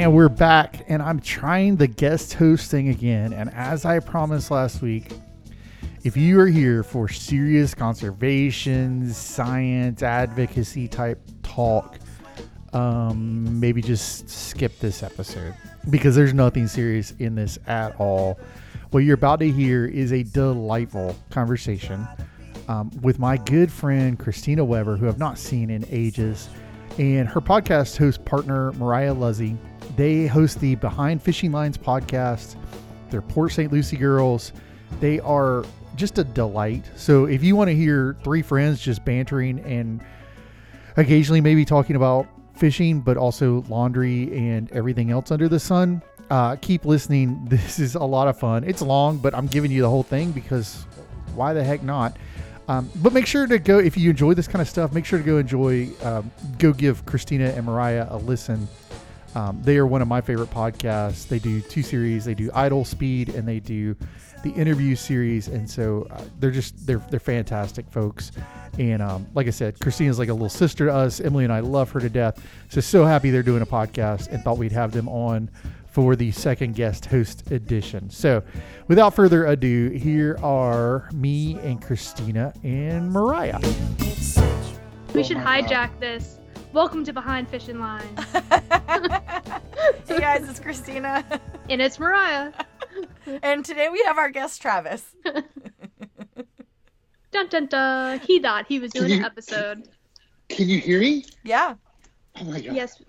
And we're back, and I'm trying the guest hosting again. And as I promised last week, if you are here for serious conservation, science, advocacy type talk, um, maybe just skip this episode because there's nothing serious in this at all. What you're about to hear is a delightful conversation um, with my good friend Christina Weber, who I've not seen in ages, and her podcast host partner Mariah Luzzy. They host the Behind Fishing Lines podcast. They're Port St. Lucie girls. They are just a delight. So if you want to hear three friends just bantering and occasionally maybe talking about fishing, but also laundry and everything else under the sun, uh, keep listening. This is a lot of fun. It's long, but I'm giving you the whole thing because why the heck not? Um, but make sure to go if you enjoy this kind of stuff. Make sure to go enjoy. Um, go give Christina and Mariah a listen. Um, they are one of my favorite podcasts. They do two series. They do Idle Speed and they do the interview series. And so uh, they're just they're they're fantastic folks. And um, like I said, Christina's like a little sister to us. Emily and I love her to death. So so happy they're doing a podcast and thought we'd have them on for the second guest host edition. So, without further ado, here are me and Christina and Mariah. We should hijack this. Welcome to Behind Fishing Line. hey guys, it's Christina. And it's Mariah. and today we have our guest Travis. dun dun dun. He thought he was doing Can an episode. Can you hear me? Yeah. Oh my god. Yes.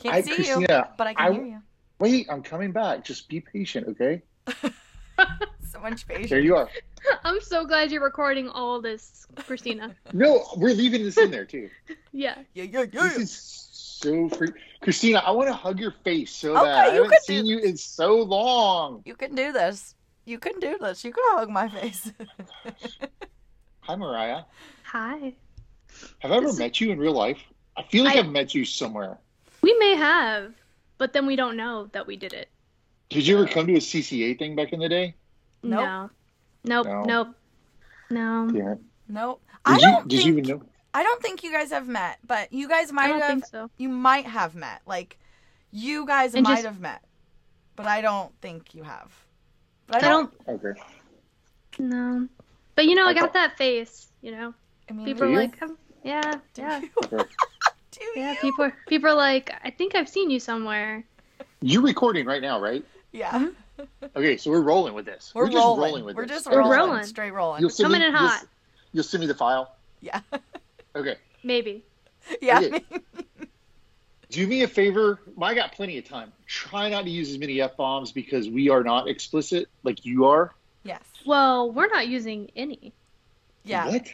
Can't I- see you, Christina, but I can I- hear you. Wait, I'm coming back. Just be patient, okay? So much patience. There you are. I'm so glad you're recording all this, Christina. No, we're leaving this in there too. Yeah. Yeah, yeah, yeah. This is so free. Christina, I want to hug your face so Okay, bad. I you haven't seen do- you in so long. You can do this. You can do this. You can hug my face. Hi, Mariah. Hi. Have I ever This- met you in real life? I feel like I- I... have met you somewhere. We may have, but then we don't know that we did it. Did you ever come to a CCA thing back in the day? Nope. No. Nope. No. Nope. No. Yeah. nope. Did I you? don't Did think, you even know? I don't think you guys have met, but you guys I might don't have. think so. You might have met. Like, you guys And might just- have met, but I don't think you have. But I I don't. don't. Okay. No. But you know, I I got that face. You know, I mean, people are like, oh, yeah, yeah, do yeah, you? Yeah. People, are, people are like, I think I've seen you somewhere. You're recording right now, right? Yeah. Mm-hmm. Okay, so we're rolling with this. We're, just rolling. rolling with We're this. just We're rolling. rolling. Straight rolling. You'll send Coming me, in you'll- hot. You'll send me the file. Yeah. Okay. Maybe. yeah. Okay. Do me a favor. I got plenty of time. Try not to use as many f bombs because we are not explicit like you are. yes. Well, we're not using any. Yeah. What?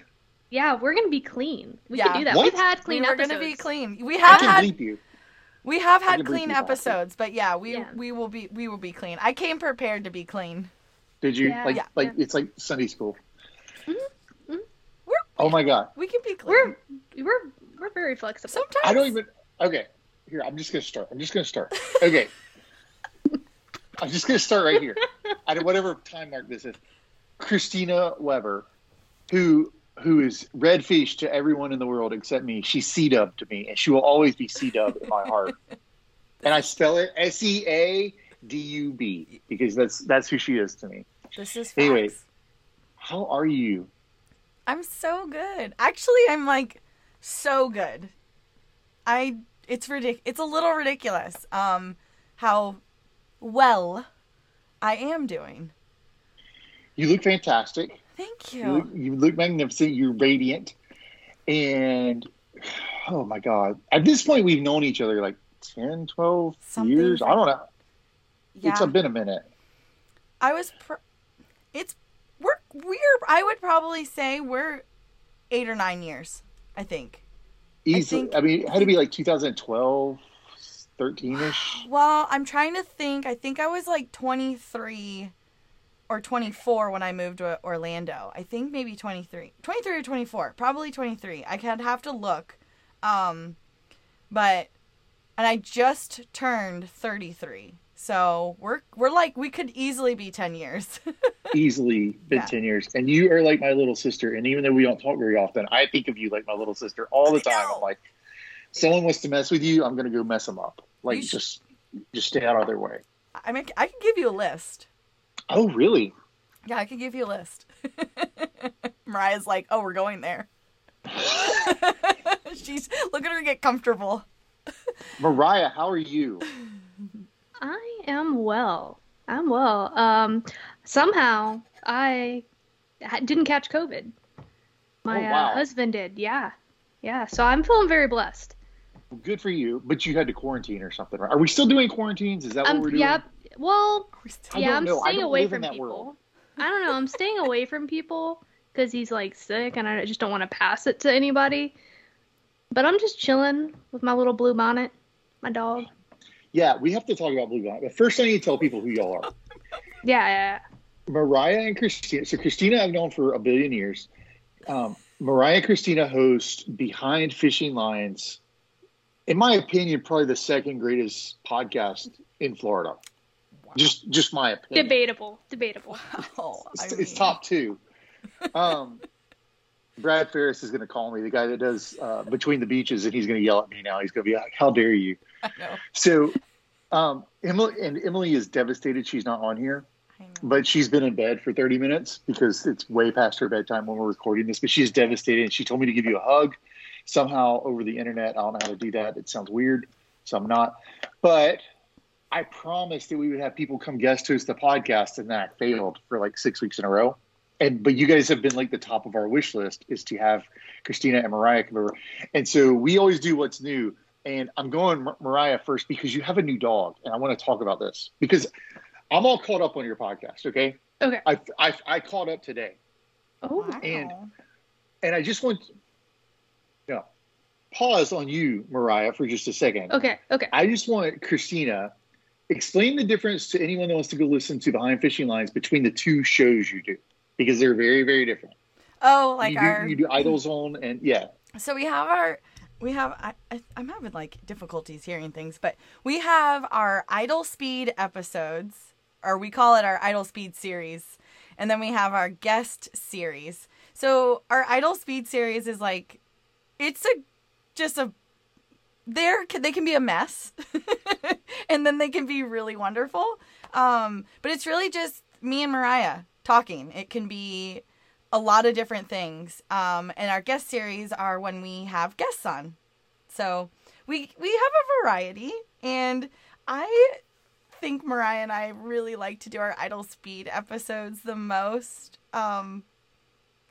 Yeah, we're gonna be clean. We Yeah. can do that. What? We've had We clean were episodes. gonna be clean. We I have can had bleep you. we have had clean episodes, but yeah, we Yeah. we will be we will be clean. I came prepared to be clean. Did you? Yeah. like Yeah. like it's like Sunday school. Mhm, mhm. We're Oh my god. we can be clean. We're we're we're very flexible. sometimes I don't even Okay. Here, I'm just gonna start. I'm just gonna start. Okay. I'm just gonna start right here. At whatever time mark this is. Christina Weber, who who is redfish to everyone in the world except me. She's C dub to me, and she will always be C dub in my heart. And I spell it S E A D U B because that's that's who she is to me. This is facts. Anyway. How are you? I'm so good. Actually, I'm like so good. I it's ridic it's a little ridiculous um how well I am doing. You look fantastic. Thank You you. look, you look magnificent. You're radiant. And oh my God. At this point, we've known each other like 10, 12 Something years. I don't know. Yeah. It's been a minute. I was pr- it's we're we're I would probably say we're 8 or 9 years, I think. Easily. I, think- mean, it had to be like 2012, 13 ish. Well, I'm trying to think. I think I was like 23 or 24 when I moved to Orlando. I think maybe 23. 23 or 24. Probably 23. I could have to look. Um but and I just turned 33. So, we're we're like we could easily be 10 years. Easily been Yeah. 10 years. And you are like my little sister. And even though we don't talk very often, I think of you like my little sister all the time. I'm like, someone wants to mess with you, I'm going to go mess them up. Like, just just stay out of their way. I mean, I can give you a list. Oh, really? Yeah, I can give you a list. Mariah's like, oh, we're going there. She's look at her get comfortable. Mariah, how are you? I am well. I'm well. Um, somehow I didn't catch COVID. My Oh, wow. uh, husband did. Yeah, yeah. So I'm feeling very blessed. Good for you, but you had to quarantine or something, right? Are we still doing quarantines? Is that what Um, we're doing? Yep. Well, We yeah. I'm know. Staying away from that people. world. I don't know. I'm staying away from people because he's like sick, and I just don't want to pass it to anybody. But I'm just chilling with my little blue bonnet, my dog. Yeah, we have to talk about Blue Bonnet. But first, I need to tell people who y'all are. Yeah, yeah. Mariah and Christina. So Christina, I've known for a billion years. Um, Mariah and Christina host Behind Fishing Lines. In my opinion, probably the second greatest podcast in Florida. Just, just my opinion. Debatable. Debatable. Oh, I It's, it's top two. Um, Brad Ferris is going to call me, the guy that does uh, Between the Beaches, and he's going to yell at me now. He's going to be like, "How dare you!" I know. So, um, Emily and Emily is devastated she's not on here, but she's been in bed for 30 minutes because it's way past her bedtime when we're recording this. But she's devastated, and she told me to give you a hug somehow over the internet. I don't know how to do that. It sounds weird, so I'm not. But I promised that we would have people come guest host the podcast, and that failed for like six weeks in a row. And but you guys have been like the top of our wish list is to have Christina and Mariah come over, and so we always do what's new. And I'm going Mar- Mariah first because you have a new dog, and I want to talk about this because I'm all caught up on your podcast. Okay, Okay. I I, I caught up today, Oh. Wow. and- and I just want pause on you, Mariah, for just a second. Okay. Okay. I just want Christina explain the difference to anyone that wants to go listen to Behind Fishing Lines between the two shows you do because they're very very different. Oh, like you, our do, you do Idle Zone and yeah, So we have our we have I, I I'm having like difficulties hearing things, but we have our Idle Speed episodes, or we call it our Idle Speed series, and then we have our guest series. So our Idle Speed series is like it's a just a they're they can be a mess and then they can be really wonderful. Um but it's really just me and mariah talking. It can be a lot of different things. Um and our guest series are when we have guests on. So we we have a variety and i think mariah and i really like to do our idle speed episodes the most. Um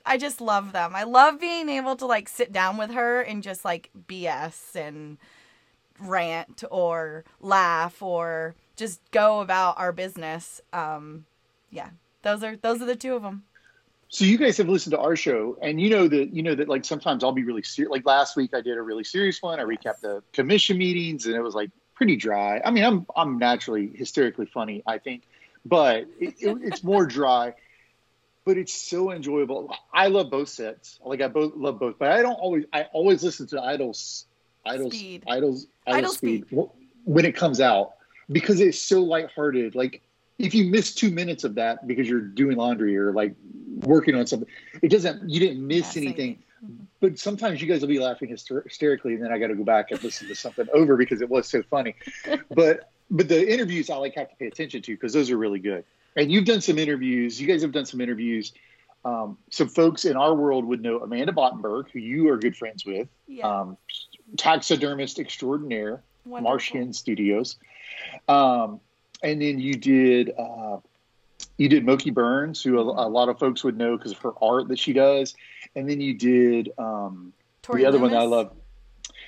I just love them. I love being able to like sit down with her and just like BS and rant or laugh or just go about our business. Um, yeah, those are those are the two of them. So you guys have listened to our show, and you know that you know that like sometimes I'll be really serious. Like last week, I did a really serious one. I recapped the commission meetings, and it was like pretty dry. I mean, I'm I'm naturally hysterically funny, I think, but it, it, it's more dry. But it's so enjoyable. I love both sets. Like I both love both, but I don't always. I always listen to Idols, Idols, Speed. Idols, Idol, Idle Speed, wh- when it comes out because it's so lighthearted. Like if you miss two minutes of that because you're doing laundry or like working on something, it doesn't. You didn't miss anything. Mm-hmm. But sometimes you guys will be laughing hyster- hysterically, and then I got to go back and listen to something over because it was so funny. but but the interviews I like have to pay attention to because those are really good. And you've done some interviews. You guys have done some interviews. Um, some folks in our world would know Amanda Bottenberg, who you are good friends with, Yeah, um, taxidermist extraordinaire, wonderful. Martian Studios. Um, and then you did uh, you did Moki Burns, who a, a lot of folks would know because of her art that she does. And then you did um, the other one that I love.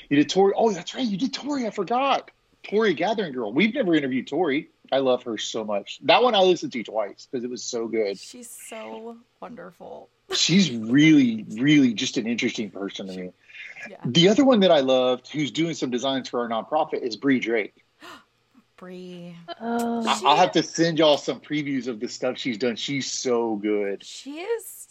You did Tori. Oh, that's right. You did Tori. I forgot. Tori Gathering Girl. We've never interviewed Tori. I love her so much. That one I listened to twice because it was so good. She's so wonderful. She's really, really just an interesting person to me. Yeah, The other one that I loved, who's doing some designs for our nonprofit, is Bree Drake. Bree. Oh. I- I'll have to send y'all some previews of the stuff she's done. She's so good. She is.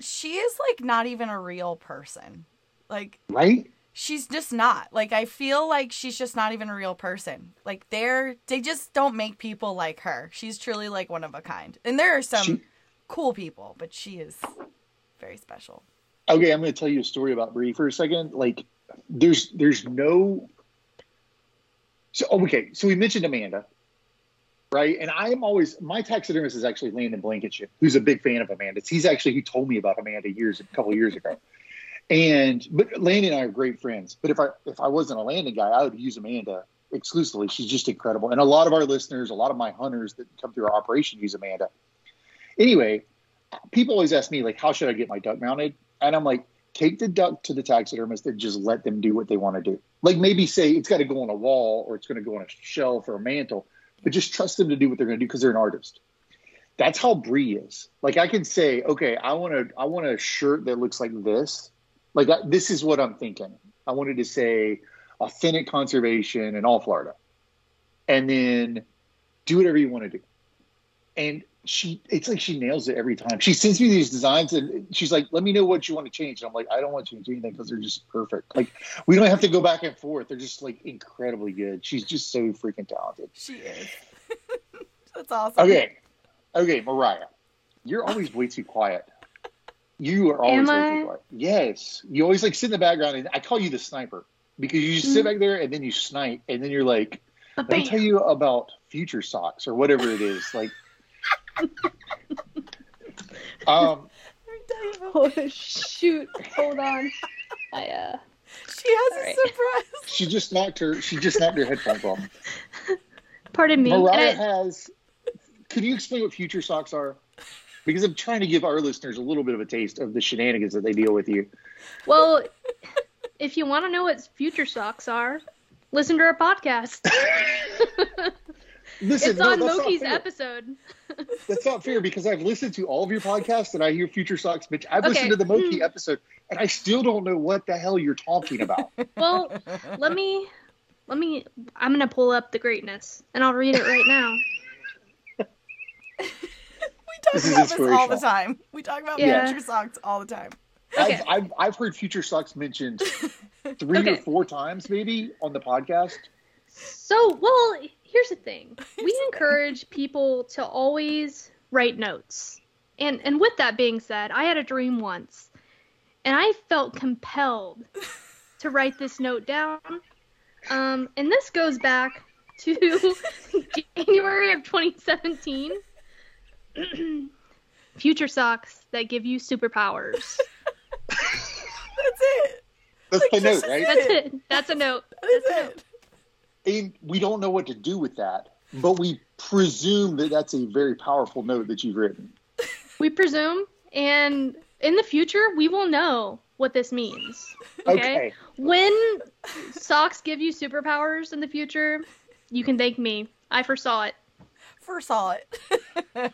She is like not even a real person. Like Right? She's just not. Like I feel like she's just not even a real person. Like they're they just don't make people like her. She's truly like one of a kind. And there are some She- cool people, but she is very special. Okay, I'm going to tell you a story about Bree for a second. Like, there's there's no So oh, okay, so we mentioned Amanda, right? And I am always my taxidermist is actually Landon Blankenship, who's a big fan of Amanda's. He's actually he told me about Amanda years a couple years ago. And but Landon and I are great friends. But if I if I wasn't a Landon guy, I would use Amanda exclusively. She's just incredible. And a lot of our listeners, a lot of my hunters that come through our operation use Amanda. Anyway, people always ask me like, how should I get my duck mounted? And I'm like, take the duck to the taxidermist and just let them do what they want to do. Like maybe say it's got to go on a wall or it's going to go on a shelf or a mantle, but just trust them to do what they're going to do because they're an artist. That's how Bree is. Like I can say, okay, I want to, I want a shirt that looks like this. Like I, this is what I'm thinking. I wanted to say authentic conservation in all Florida, and then do whatever you want to do. And she it's like she nails it every time. She sends me these designs and she's like, "Let me know what you want to change." And I'm like, "I don't want to change anything because they're just perfect. Like we don't have to go back and forth. They're just like incredibly good. She's just so freaking talented." She is. That's awesome. Okay, okay, Mariah, you're always way too quiet. You are always Am way I? too quiet. Yes, you always like sit in the background, and I call you the sniper because you just sit back there and then you snipe, and then you're like, "Let me tell you about future socks or whatever it is." Like, um, Let me tell you about- Oh shoot! Hold on. I uh. She has a Alright. surprise. she just knocked her. She just knocked her headphones off. Pardon me. Mariah I- has. Can you explain what future socks are? Because I'm trying to give our listeners a little bit of a taste of the shenanigans that they deal with you. well, if you want to know what future socks are, listen to our podcast. Listen, it's no, on Moki's episode. That's not fair because I've listened to all of your podcasts and I hear Future Socks, bitch. I've Okay. listened to the hmm. Moki episode and I still don't know what the hell you're talking about. Well, let me, let me. I'm gonna pull up the greatness, and I'll read it right now. We talk This is about this all the time. We talk about Yeah. future socks all the time. Okay. I've, I've, I've heard Future Socks mentioned three Okay. or four times maybe on the podcast. So, well, here's the thing. We encourage people to always write notes. And and with that being said, I had a dream once, and I felt compelled to write this note down. Um, and this goes back to January of 2017. Future socks that give you superpowers. That's it. That's the Like, note, right? That's it. That's a note. That That's a note. it. And we don't know what to do with that, but we presume that that's a very powerful note that you've written. We presume, and in the future, we will know what this means. Okay. Okay. When socks give you superpowers in the future, you can thank me. I foresaw it. Foresaw it.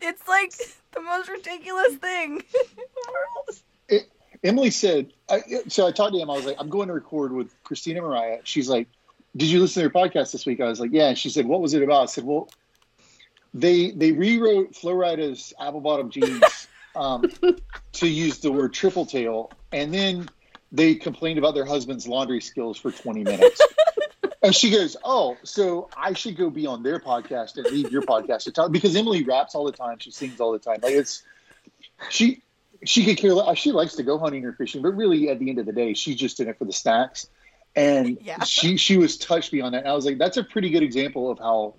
it's like the most ridiculous thing in the world. Emily said, I, so I talked to him. I was like, I'm going to record with Christina Mariah. She's like, Did you listen to their podcast this week? I was like, Yeah. And she said, What was it about? I said, Well, they they rewrote Flo Rida's apple bottom jeans um, to use the word triple tail, and then they complained about their husband's laundry skills for 20 minutes. And she goes, "Oh, so I should go be on their podcast and leave your podcast to talk because Emily raps all the time. She sings all the time. Like it's she she could care. less. She likes to go hunting or fishing, but really at the end of the day, she's just in it for the snacks. And Yeah. she she was touched beyond that. And I was like, that's a pretty good example of how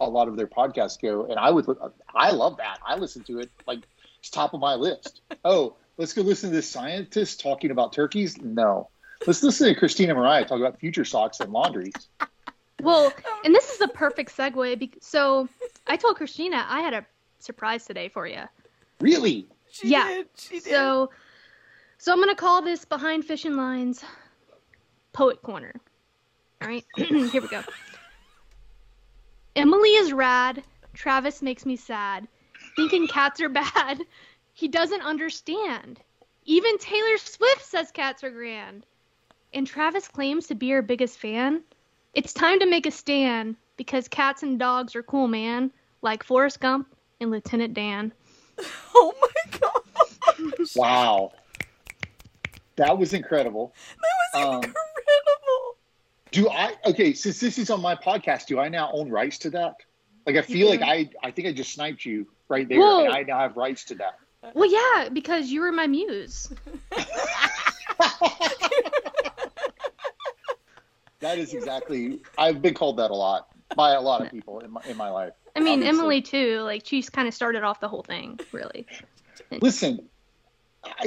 a lot of their podcasts go. And I would I love that. I listen to it like it's top of my list. Oh, let's go listen to this scientist talking about turkeys. No, let's listen to Christina Mariah talk about future socks and laundries. Well, and this is a perfect segue. Because, so I told Christina I had a surprise today for you. Really? She Yeah. did. She did. So, so I'm gonna call this behind fishing lines, poet corner. All right, here we go. Emily is rad. Travis makes me sad. Thinking cats are bad. He doesn't understand. Even Taylor Swift says cats are grand. And Travis claims to be her biggest fan. It's time to make a stand because cats and dogs are cool, man. Like Forrest Gump and Lieutenant Dan. oh my god. Wow. That was incredible. That was Um, incredible. Do I okay, since this is on my podcast, do I now own rights to that? Like I feel like. I I think I just sniped you right there Whoa. and I now have rights to that. Well, yeah, because you were my muse. That is exactly. I've been called that a lot by a lot of people in my in my life. I mean, Obviously. Emily too. Like she's kind of started off the whole thing, really. Listen,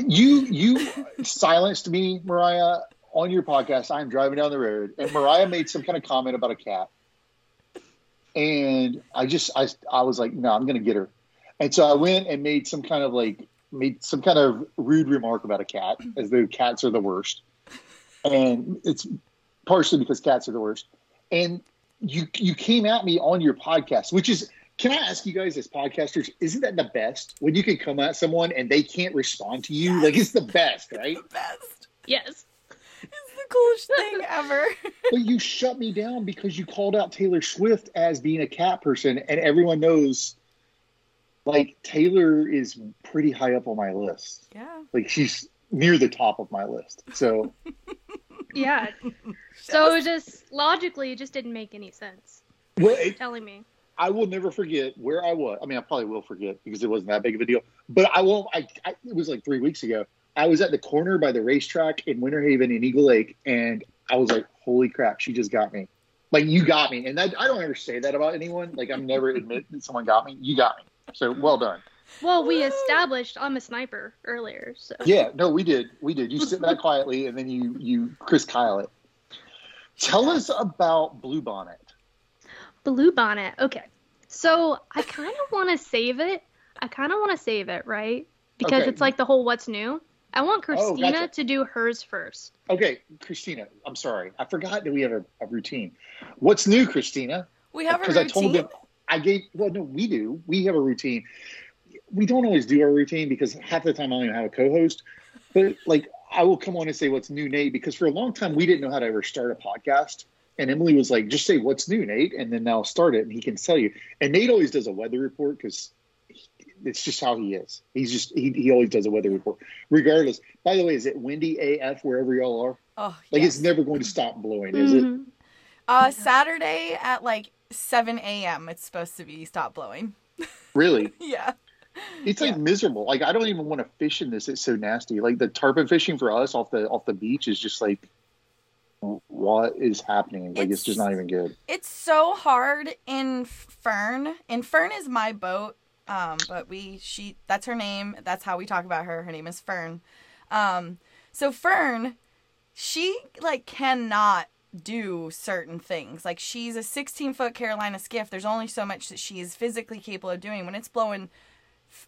you you silenced me, Mariah, on your podcast. I'm driving down the road, and Mariah made some kind of comment about a cat, and I just I I was like, no, I'm gonna get her, and so I went and made some kind of like made some kind of rude remark about a cat, as though cats are the worst, and it's partially because cats are the worst, and you you came at me on your podcast, which is can I ask you guys as podcasters, isn't that the best when you can come at someone and they can't respond to you? Like it's the best, right? The best. Yes. It's the coolest thing ever. But you shut me down because you called out Taylor Swift as being a cat person, and everyone knows like Taylor is pretty high up on my list. yeah. Like she's near the top of my list. So Yeah. So it just logically, it just didn't make any sense. well, it, Telling me. I will never forget where I was. I mean, I probably will forget because it wasn't that big of a deal. But I won't. I, I it was like three weeks ago. I was at the corner by the racetrack in Winter Haven in Eagle Lake, and I was like, "Holy crap, she just got me!" Like you got me, and that, I don't ever say that about anyone. Like I'm never admit that someone got me. You got me. So well done. Well, we established I'm a sniper earlier, so Yeah, no, we did. We did. You sit back quietly, and then you you Chris Kyle it. Tell us about Bluebonnet. Blue Bonnet. Okay. So I kind of want to save it. I kind of want to save it, right? Because Okay. it's like the whole what's new. I want oh, Christina Oh, gotcha. to do hers first. Okay, Christina. I'm sorry, I forgot that we have a, a routine. What's new, Christina? We have a because. I told them I gave. Well, no, we do. We have a routine. We don't always do our routine because half the time I don't even have a co-host. But like, I will come on and say what's new, Nate, because for a long time we didn't know how to ever start a podcast. And Emily was like, "Just say what's new, Nate," and then I'll start it, and he can tell you. And Nate always does a weather report because it's just how he is. He's just he, he always does a weather report, regardless. By the way, is it windy AF wherever y'all are? oh, Like yes. it's never going to stop blowing, is it? Mhm. Uh, Saturday at like 7 a.m. It's supposed to be stop blowing. Really? Yeah. It's like Yeah. miserable. Like I don't even want to fish in this. It's so nasty. Like the tarpon fishing for us off the off the beach is just like, what is happening? Like it's, just not even good. It's so hard in Fern. And Fern is my boat. Um, but we she that's her name. That's how we talk about her. Her name is Fern. Um, so Fern, she like cannot do certain things. Like she's a 16 foot Carolina skiff. There's only so much that she is physically capable of doing. When it's blowing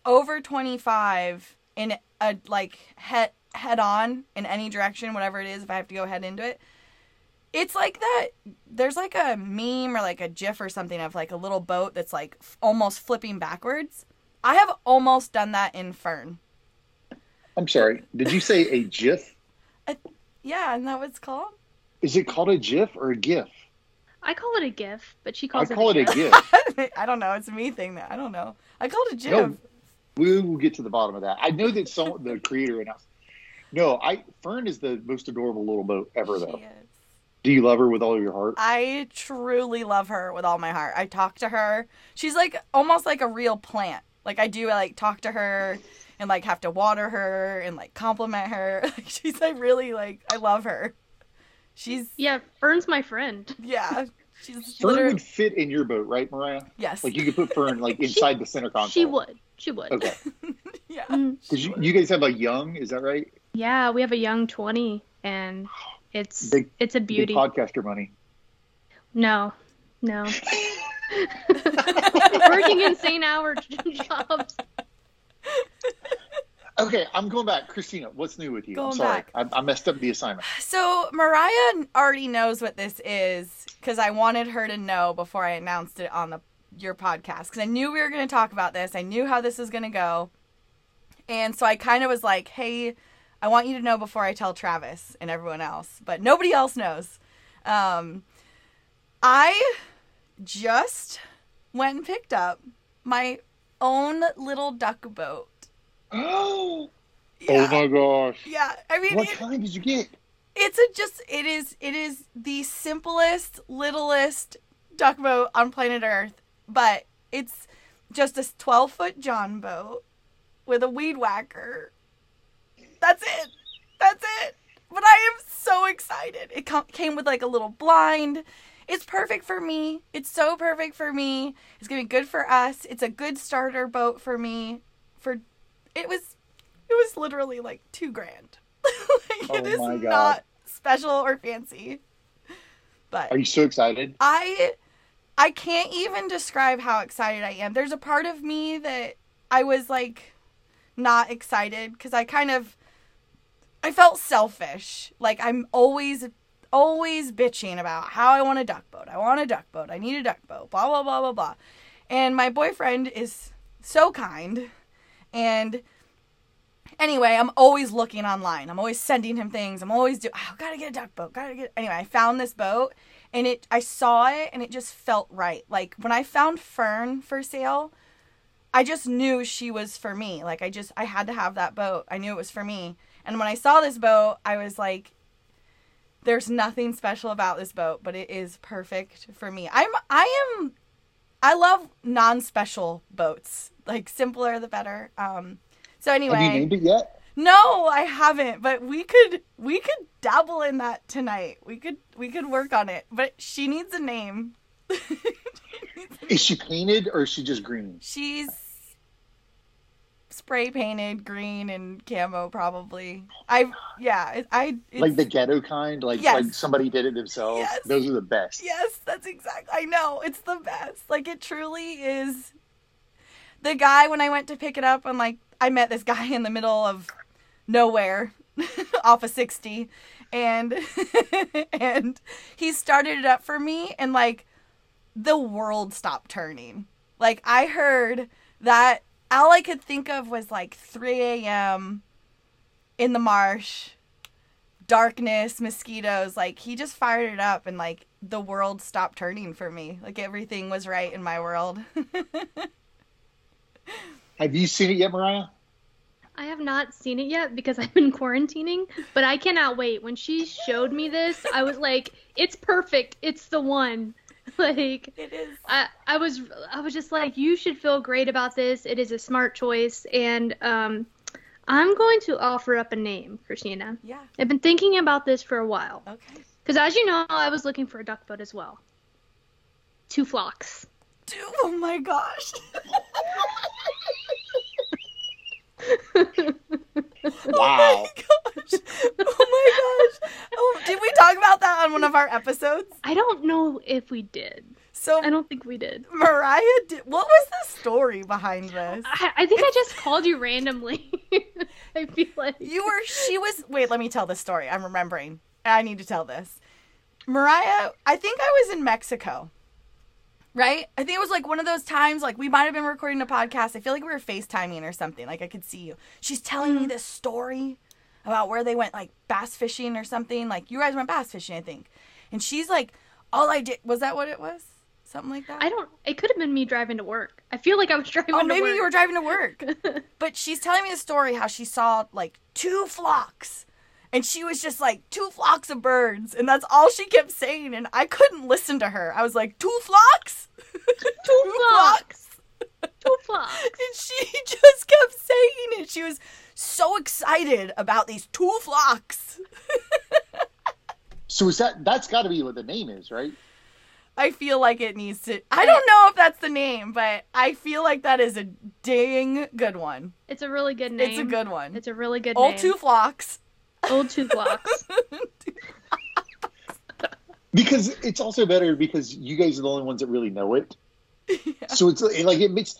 over 25 in a like head head on in any direction, whatever it is, if I have to go head into it, it's like that. There's like a meme or like a GIF or something of like a little boat that's like f- almost flipping backwards. I have almost done that in Fern. I'm sorry. Did you say a GIF? Yeah, isn't that what it's called? Is it called a GIF or a GIF? I call it a GIF, but she calls I calls call it a GIF. GIF. I don't know. It's a me thing. That I don't know. I called it a GIF. No, we will get to the bottom of that. I know that some the creator announced. No, I Fern is the most adorable little boat ever, She though. is. Do you love her with all of your heart? I truly love her with all my heart. I talk to her. She's like almost like a real plant. Like I do like talk to her and like have to water her and like compliment her. Like she's like really like I love her. She's Yeah, Fern's my friend. yeah. She's Fern literally would fit in your boat, right, Mariah? yes. Like you could put Fern like inside the center console. She would. She would. Okay, yeah. Mm. because you, you guys have a young, is that right? Yeah, we have a young 20 and it's Big- it's a Big beauty. podcaster money. No. No. Working insane hour jobs. Okay, I'm going back. Christina, what's new with you? I'm sorry. back. I, I messed up the assignment. So Mariah already knows what this is because I wanted her to know before I announced it on the your podcast because I knew we were going to talk about this. I knew how this was going to go, and so I kind of was like, "Hey, I want you to know before I tell Travis and everyone else, but nobody else knows." Um, I just went and picked up my own little duck boat. Oh, Yeah, my gosh. yeah. I mean, What it- kind did you get? it's a just it is it is the simplest littlest duck boat on planet earth but it's just a 12 foot john boat with a weed whacker that's it that's it but i am so excited. It com- came with like a little blind. It's perfect for me. It's so perfect for me. It's gonna be good for us. It's a good starter boat for me. For it was, it was literally like two grand. like, Oh it is not special or fancy. But Are you so excited? I I can't even describe how excited I am. There's a part of me that I was like not excited cuz I kind of I felt selfish. Like I'm always always bitching about how I want a duck boat. I want a duck boat. I need a duck boat. Blah blah blah blah blah. And my boyfriend is so kind and anyway, I'm always looking online. I'm always sending him things. I'm always do. Oh, gotta get a duck boat. Gotta get. Anyway, I found this boat, and it. I saw it, and it just felt right. Like when I found Fern for sale, I just knew she was for me. Like I just, I had to have that boat. I knew it was for me. And when I saw this boat, I was like, "There's nothing special about this boat, but it is perfect for me." I'm. I am. I love non-special boats. Like simpler the better. Um. So anyway. Have you named it yet? No, I haven't, but we could we could dabble in that tonight. We could we could work on it. But she needs a name. Is she painted or is she just green? She's spray painted green and camo probably. I yeah, I it's, like the ghetto kind, like Yes. like somebody did it themselves. Yes. Those are the best. Yes, that's exactly. I know. It's the best. Like it truly is the guy when I went to pick it up and like I met this guy in the middle of nowhere off of 60 and and he started it up for me and like the world stopped turning. Like I heard that all I could think of was like 3 a.m. in the marsh, darkness, mosquitoes. Like he just fired it up and like the world stopped turning for me. Like everything was right in my world. Have you seen it yet, Mariah? I have not seen it yet because I've been quarantining, but I cannot wait. When she showed me this, I was like, "It's perfect. It's the one." Like it is. I, I was I was just like, you should feel great about this. It is a smart choice, and um, I'm going to offer up a name, Christina. Yeah. I've been thinking about this for a while Okay. because, as you know, I was looking for a duck boat as well. Two flocks. Dude, oh my gosh. Wow. Oh my gosh. Oh my gosh. Oh, did we talk about that on one of our episodes? I don't know if we did. So I don't think we did. Mariah did, what was the story behind this? I, I think I just called you randomly. I feel like You were she was wait, let me tell this story. I'm remembering. I need to tell this. Mariah, I think I was in Mexico. Right? I think it was like one of those times like we might have been recording a podcast. I feel like we were FaceTiming or something. Like I could see you. She's telling me mm-hmm. this story about where they went like bass fishing or something. Like you guys went bass fishing, I think. And she's like, all I did was that what it was? Something like that? I don't. It could have been me driving to work. I feel like I was driving. Oh, maybe you were driving to work. but she's telling me the story how she saw like two flocks. And she was just like, two flocks of birds. And that's all she kept saying. And I couldn't listen to her. I was like, two flocks? two flocks. Two flocks. And she just kept saying it. She was so excited about these two flocks. So is that that's got to be what the name is, right? I feel like it needs to. I don't know if that's the name, but I feel like that is a dang good one. It's a really good name. It's a good one. It's a really good Old name. two flocks. Old two blocks. Because it's also better because you guys are the only ones that really know it. So it's like it makes.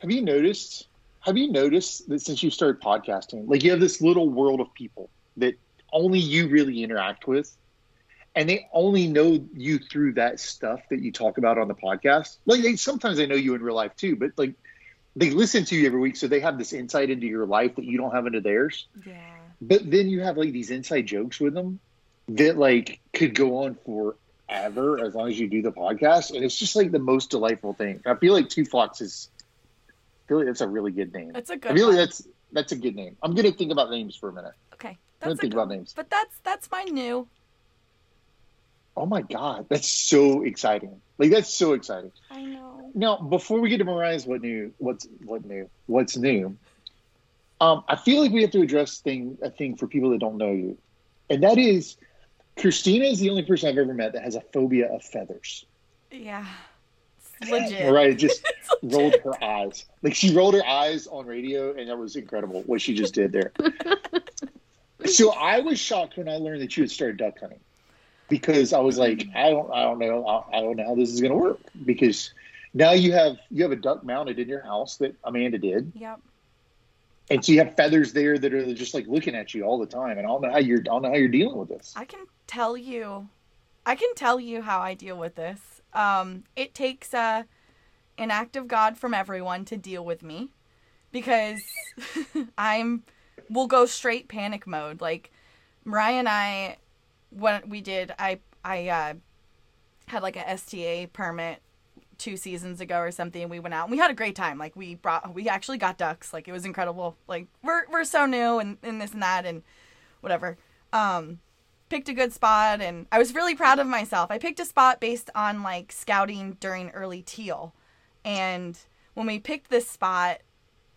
Have you noticed? Have you noticed that since you started podcasting, like you have this little world of people that only you really interact with, and they only know you through that stuff that you talk about on the podcast. Like they, sometimes they know you in real life too, but like they listen to you every week, so they have this insight into your life that you don't have into theirs. Yeah. But then you have like these inside jokes with them that like could go on forever as long as you do the podcast, and it's just like the most delightful thing. I feel like Two Flocks is. I feel like that's a really good name. That's a good I feel like that's that's a good name. I'm gonna think about names for a minute. Okay. I'm That's gonna think good about names. But that's that's my new. Oh my god, that's so exciting! Like that's so exciting. I know. Now, before we get to Mariah's what new, what's what new, what's new, um, I feel like we have to address thing a thing for people that don't know you. and that is Christina is the only person I've ever met that has a phobia of feathers. Yeah. It's legit. Mariah just rolled her eyes. Like she rolled her eyes on radio, and that was incredible what she just did there. so I was shocked when I learned that you had started duck hunting because I was like, I don't, I don't know, I, I don't know how this is going to work because now you have you have a duck mounted in your house that Amanda did, Yep. And so you have feathers there that are just like looking at you all the time, and I don't know how you're, I don't know how you're dealing with this. I can tell you, I can tell you how I deal with this. Um, it takes uh, an act of God from everyone to deal with me because I'm, we'll go straight panic mode. Like Mariah and I, what we did, I, I, uh, had like a STA permit two seasons ago or something we went out and we had a great time like we brought we actually got ducks like it was incredible like we're we're so new and, and this and that and whatever um picked a good spot and I was really proud of myself. I picked a spot based on like scouting during early teal. And when we picked this spot,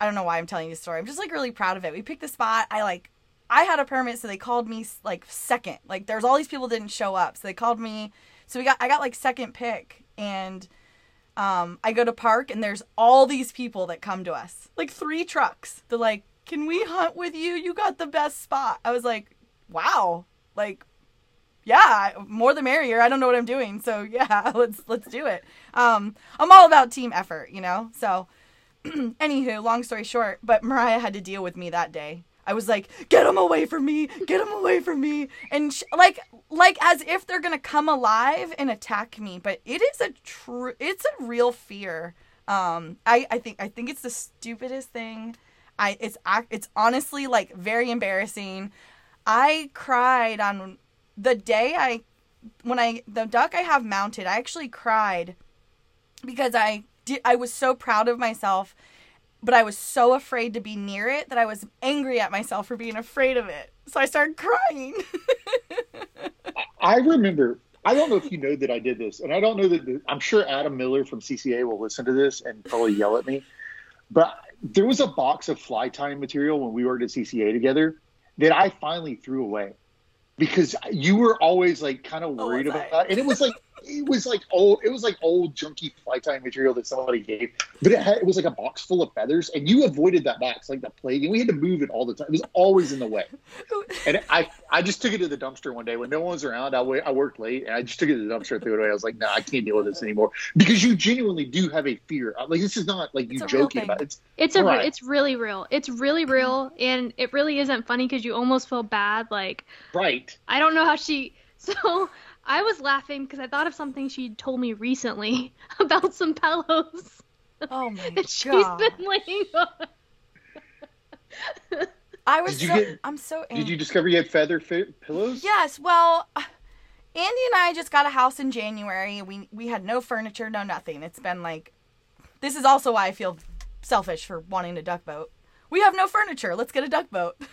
I don't know why I'm telling you this story. I'm just like really proud of it. We picked the spot. I like I had a permit so they called me like second. Like there's all these people didn't show up. So they called me. So we got I got like second pick and um I go to park and there's all these people that come to us. Like three trucks. They're like, "Can we hunt with you? You got the best spot." I was like, "Wow." Like yeah, more the merrier. I don't know what I'm doing, so yeah, let's let's do it. Um, I'm all about team effort, you know. So, anywho, long story short, but Mariah had to deal with me that day. I was like, "Get him away from me! Get him away from me!" And like, like as if they're gonna come alive and attack me. But it is a true, it's a real fear. Um, I I think I think it's the stupidest thing. I it's it's honestly like very embarrassing. I cried on the day I when I the duck I have mounted, I actually cried because I did I was so proud of myself, but I was so afraid to be near it that I was angry at myself for being afraid of it. So I started crying. I remember. I don't know if you know that I did this, and I don't know that the, I'm sure Adam Miller from CCA will listen to this and probably yell at me. But there was a box of fly tying material when we worked at CCA together that I finally threw away because you were always like kind of worried I? about that, and it was like it was like old it was like old junky fly tying material that somebody gave, but it had it was like a box full of feathers, and you avoided that box like the plague, and we had to move it all the time. It was always in the way. And I, I just took it to the dumpster one day when no one was around. I, I worked late, and I just took it to the dumpster and threw it away. I was like, no, I can't deal with this anymore because you genuinely do have a fear. Uh, like this is not like you It's a real joking about it. It's It's a Right. it's really real. It's really real, and it really isn't funny because you almost feel bad. Like right. I don't know how she. So I was laughing because I thought of something she told me recently about some pillows oh my that she's god. She's been laying on. I was Did you so get- I'm so Did you discover you had feather fi- pillows? Yes, well, Andy and I just got a house in January. We we had no furniture, no nothing. It's been like this is also why I feel selfish for wanting a duck boat. We have no furniture. Let's get a duck boat.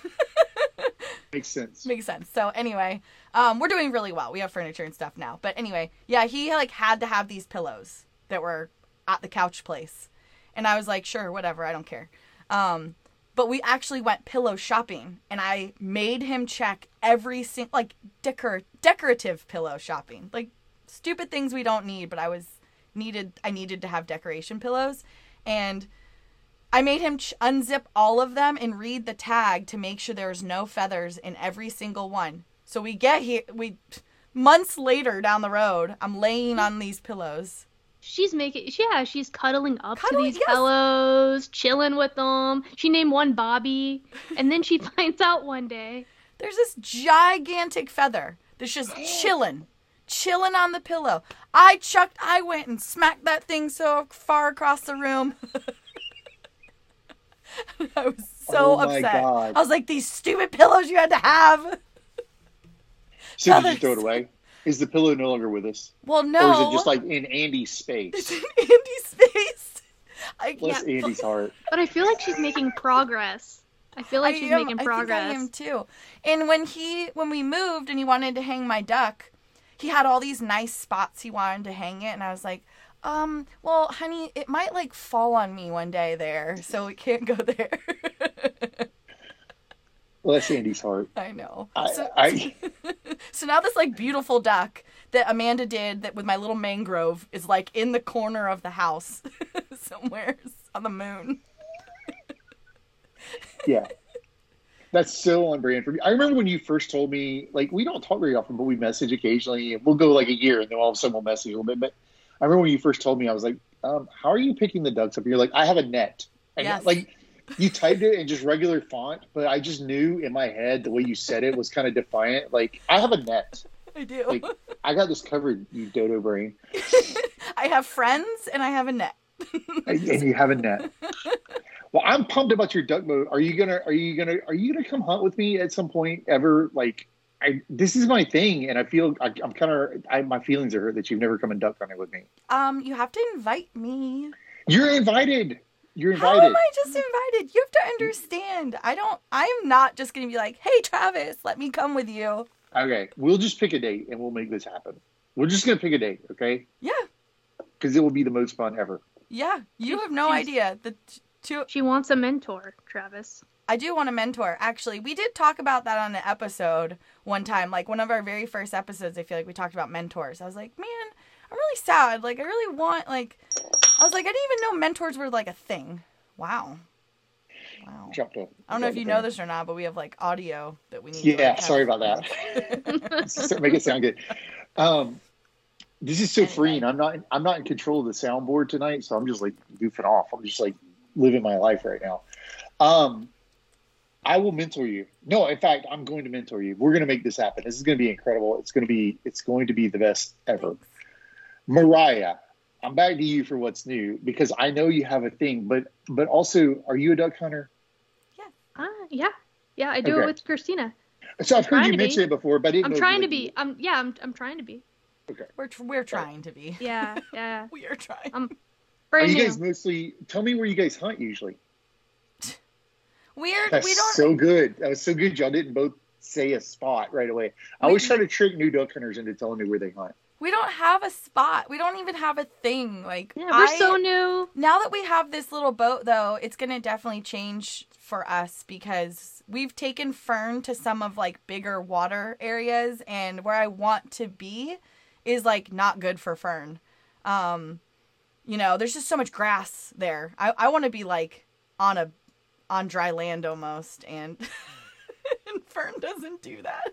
Makes sense. Makes sense. So anyway, um, we're doing really well. We have furniture and stuff now. But anyway, yeah, he like had to have these pillows that were at the couch place, and I was like, sure, whatever, I don't care. Um, but we actually went pillow shopping, and I made him check every single like decor decorative pillow shopping, like stupid things we don't need. But I was needed. I needed to have decoration pillows, and. I made him ch- unzip all of them and read the tag to make sure there's no feathers in every single one. So we get here, we months later down the road, I'm laying on these pillows. She's making, yeah, she's cuddling up Cuddling, to these yes. pillows, chilling with them. She named one Bobby, and then she finds out one day. There's this gigantic feather that's just chilling, chilling on the pillow. I chucked, I went and smacked that thing so far across the room. I was so Oh upset. God. I was like, these stupid pillows you had to have. So did you throw it away? Is the pillow no longer with us, Well, no. or is it just like in Andy's it's space? in Andy's space. I Bless can't. Andy's heart. But I feel like she's making progress. I feel like I she's am- making I progress. think I am too. And when he when we moved and he wanted to hang my duck, he had all these nice spots he wanted to hang it, and I was like, um, well, honey, it might like fall on me one day there, so it can't go there. well, that's Andy's heart. I know. I- so, I- so now this like beautiful duck that Amanda did that with my little mangrove is like in the corner of the house somewhere on the moon. Yeah. That's so on brand for me. I remember when you first told me, like, we don't talk very often, but we message occasionally. We'll go like a year and then all of a sudden we'll message a little bit. But I remember when you first told me, I was like, um, how are you picking the ducks up? And you're like, I have a net. And Yes. like, you typed it in just regular font, but I just knew in my head the way you said it was kind of defiant. Like, I have a net. I do. Like, I got this covered, you dodo brain. I have friends and I have a net. and you have a net. Well, I'm pumped about your duck boat. Are you gonna? Are you gonna? Are you gonna come hunt with me at some point ever? Like, I this is my thing, and I feel I, I'm kind of. I, my feelings are hurt that you've never come and duck hunting with me. Um, you have to invite me. You're invited. You're invited. How am I just invited? You have to understand. I don't. I'm not just gonna be like, "Hey, Travis, let me come with you." Okay, we'll just pick a date and we'll make this happen. We're just gonna pick a date, okay? Yeah, Because it will be the most fun ever. yeah. You have no She's- idea. The two. She wants a mentor, Travis. I do want a mentor. Actually, we did talk about that on an episode one time. Like one of our very first episodes, I feel like we talked about mentors. I was like, man, I'm really sad. Like I really want like I was like, I didn't even know mentors were like a thing. Wow. Wow. I don't know if you know this or not, but we have like audio that we need. to, Yeah, like, sorry about that. Make it sound good. Um, this is so Anyway. freeing. I'm not. I'm not in control of the soundboard tonight, so I'm just like goofing off. I'm just like living my life right now. Um, I will mentor you. No, in fact, I'm going to mentor you. We're going to make this happen. This is going to be incredible. It's going to be. It's going to be the best ever. Mariah, I'm back to you for what's new because I know you have a thing, but but also, are you a duck hunter? Ah, yeah, yeah. I do Okay. it with Christina. So I've heard Trying you to be. mention it before, but I didn't I'm know trying to would be. I'm yeah. I'm I'm trying to be. Okay. We're we're trying to be. Yeah, yeah. We are trying. I'm Are you new. guys mostly? Tell me where you guys hunt usually. We're That's we don't. so good. That was so good. Y'all didn't both say a spot right away. I always try to trick new duck hunters into telling me where they hunt. we don't have a spot. We don't even have a thing. Like yeah, we're I- so new. now that we have this little boat though it's gonna definitely change for us because we've taken fern to some of like bigger water areas and where i want to be is like not good for fern um you know there's just so much grass there i, I want to be like on a on dry land almost and and fern doesn't do that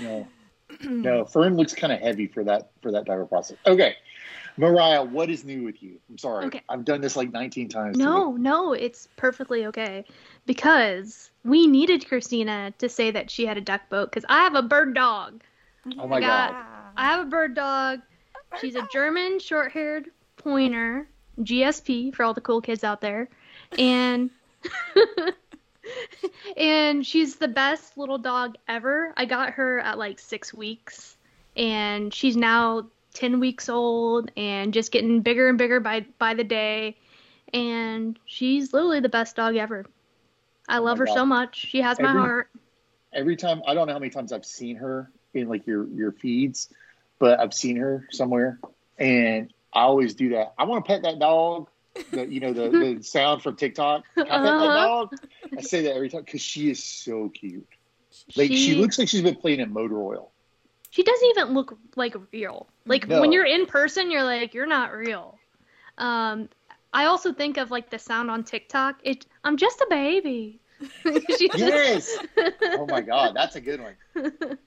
No, no. Fern looks kind of heavy for that for that type of process. Okay, Mariah, what is new with you? I'm sorry. Okay. I've done this like 19 times. No, no, it's perfectly okay because we needed Christina to say that she had a duck boat because I have a bird dog. Oh my got- god. I have a bird dog. She's a German short-haired pointer, GSP for all the cool kids out there, and and she's the best little dog ever. I got her at like six weeks, and she's now ten weeks old and just getting bigger and bigger by by the day. And she's literally the best dog ever. I Oh love her God. so much. She has my heart. Every time I don't know how many times I've seen her in like your your feeds, but I've seen her somewhere, and I always do that. I want to pet that dog. The, you know the, the sound from TikTok. Uh-huh. dog? I say that every time because she is so cute. Like she, looks like she's been playing in motor oil. she doesn't even look like real. Like No. when you're in person, you're like you're not real. Um, I also think of like the sound on TikTok. It I'm just a baby. She Yes. oh my god, that's a good one.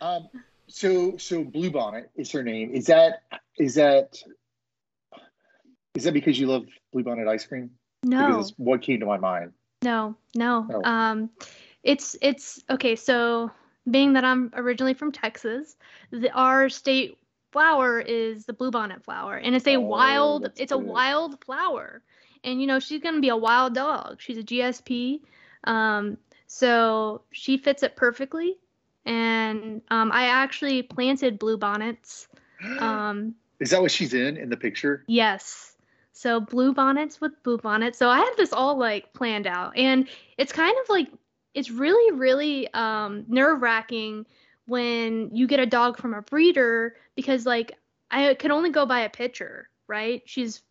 Um, so so Bluebonnet is her name. Is that is that is that because you love Bluebonnet ice cream? no, Because it's what came to my mind. no, no. Oh. Um, it's it's okay. So being that I'm originally from Texas, the, our state flower is the bluebonnet flower, and it's a Oh, wild. It's a wild flower, and you know she's gonna be a wild dog. She's a GSP, um, so she fits it perfectly. And um, I actually planted bluebonnets. Um, Is that what she's in in the picture? Yes. So blue bonnets with blue bonnets. So I had this all like planned out. And it's kind of like it's really, really um nerve wracking when you get a dog from a breeder because like I could only go by a picture, right? She's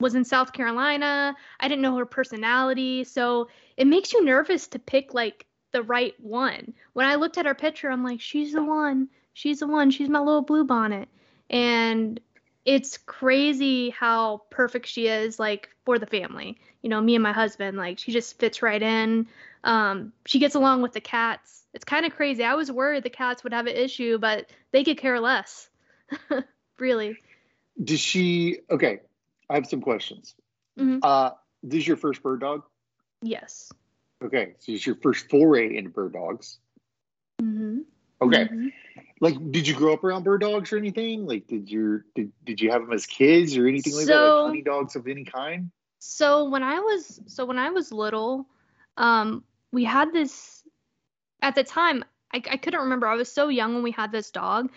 was in South Carolina. I didn't know her personality. So it makes you nervous to pick like the right one. When I looked at her picture, I'm like, she's the one. She's the one. She's my little blue bonnet. And it's crazy how perfect she is like for the family. You know, me and my husband, like she just fits right in. Um, she gets along with the cats. It's kind of crazy. I was worried the cats would have an issue, but they could care less. really. Does she? Okay, I have some questions. Mhm. Uh, this is your first bird dog. Yes. Okay, so it's your first foray into bird dogs. hmm Okay, Mhm. Like did you grow up around bird dogs or anything? Like did you did, did you have them as kids or anything like that? So- Like hunting dogs of any kind? So when I was so when I was little, um, we had this. At the time, I, I couldn't remember. I was so young when we had this dog.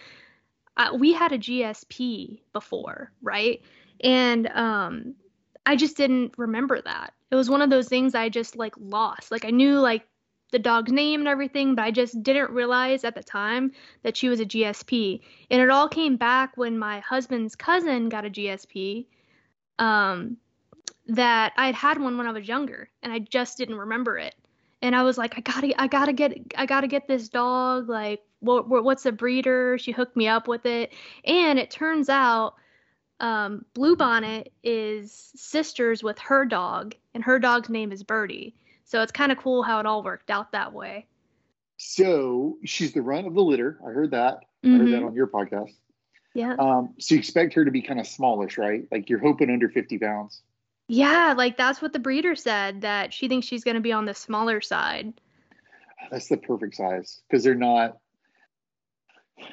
Uh, we had a GSP before, right? And um, I just didn't remember that. It was one of those things I just like lost. Like I knew like the dog's name and everything, but I just didn't realize at the time that she was a GSP. And it all came back when my husband's cousin got a GSP. Um, that I had had one when I was younger and I just didn't remember it. And I was like, I gotta, I gotta get, I gotta get this dog. Like, what, what what's the breeder? She hooked me up with it, and it turns out, um, Bluebonnet is sisters with her dog, and her dog's name is Birdie. So it's kind of cool how it all worked out that way. So she's the runt of the litter. I heard that. I heard that Mhm. on your podcast. Yeah, Um, so you expect her to be kind of smallish, right? Like you're hoping under 50 pounds. yeah, like that's what the breeder said that she thinks she's gonna be on the smaller side. That's the perfect size because they're not.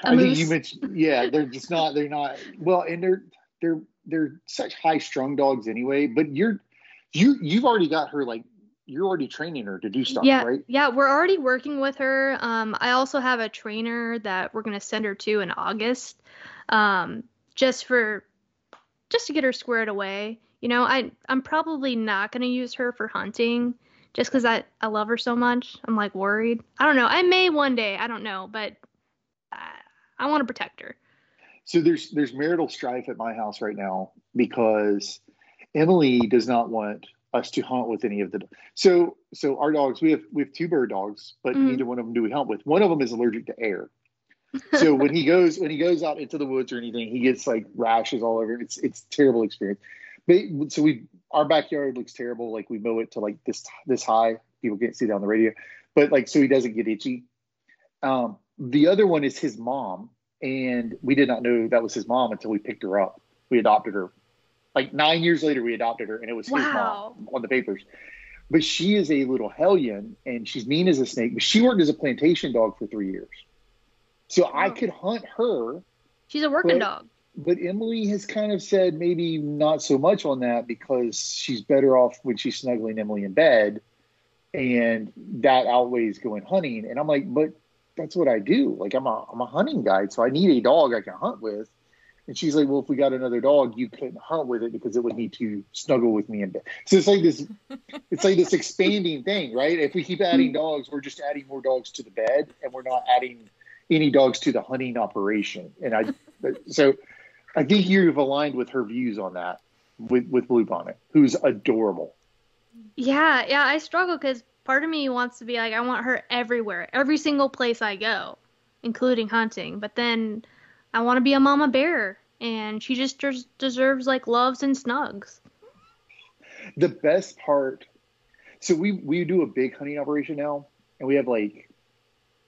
A I think you mentioned, yeah, they're just not. They're not well, and they're they're they're such high strung dogs anyway. But you're you you've already got her like you're already training her to do stuff, yeah, right? yeah, we're already working with her. Um, I also have a trainer that we're gonna send her to in August, um, just for just to get her squared away. You know, I I'm probably not gonna use her for hunting just because I I love her so much. I'm like worried. I don't know. I may one day. I don't know, but I, I want to protect her. So there's there's marital strife at my house right now because Emily does not want us to hunt with any of the so so our dogs we have we have two bird dogs but Mhm. neither one of them do we hunt with. One of them is allergic to air. So when he goes when he goes out into the woods or anything he gets like rashes all over. It's it's terrible experience. But so we our backyard looks terrible. Like we mow it to like this this high. People can't see that on the radio. But like so he doesn't get itchy. Um the other one is his mom and we did not know that was his mom until we picked her up. We adopted her like nine years later we adopted her and it was his mom on the papers but she is a little hellion and she's mean as a snake but she worked as a plantation dog for three years so i Oh. could hunt her She's a working Well, dog. but Emily has kind of said maybe not so much on that because she's better off when she's snuggling Emily in bed, and that outweighs going hunting. And I'm like, but that's what I do. Like I'm a I'm a hunting guide, so I need a dog I can hunt with. And she's like, well, if we got another dog, you couldn't hunt with it because it would need to snuggle with me in bed. So it's like this, it's like this expanding thing, right? If we keep adding dogs, we're just adding more dogs to the bed, and we're not adding any dogs to the hunting operation. And I, so I think you've aligned with her views on that with with Bluebonnet, who's adorable. Yeah, yeah, I struggle because part of me wants to be like, I want her everywhere, every single place I go, including hunting. But then I want to be a mama bear, and she just des- deserves like loves and snugs. The best part, so we we do a big hunting operation now, and we have like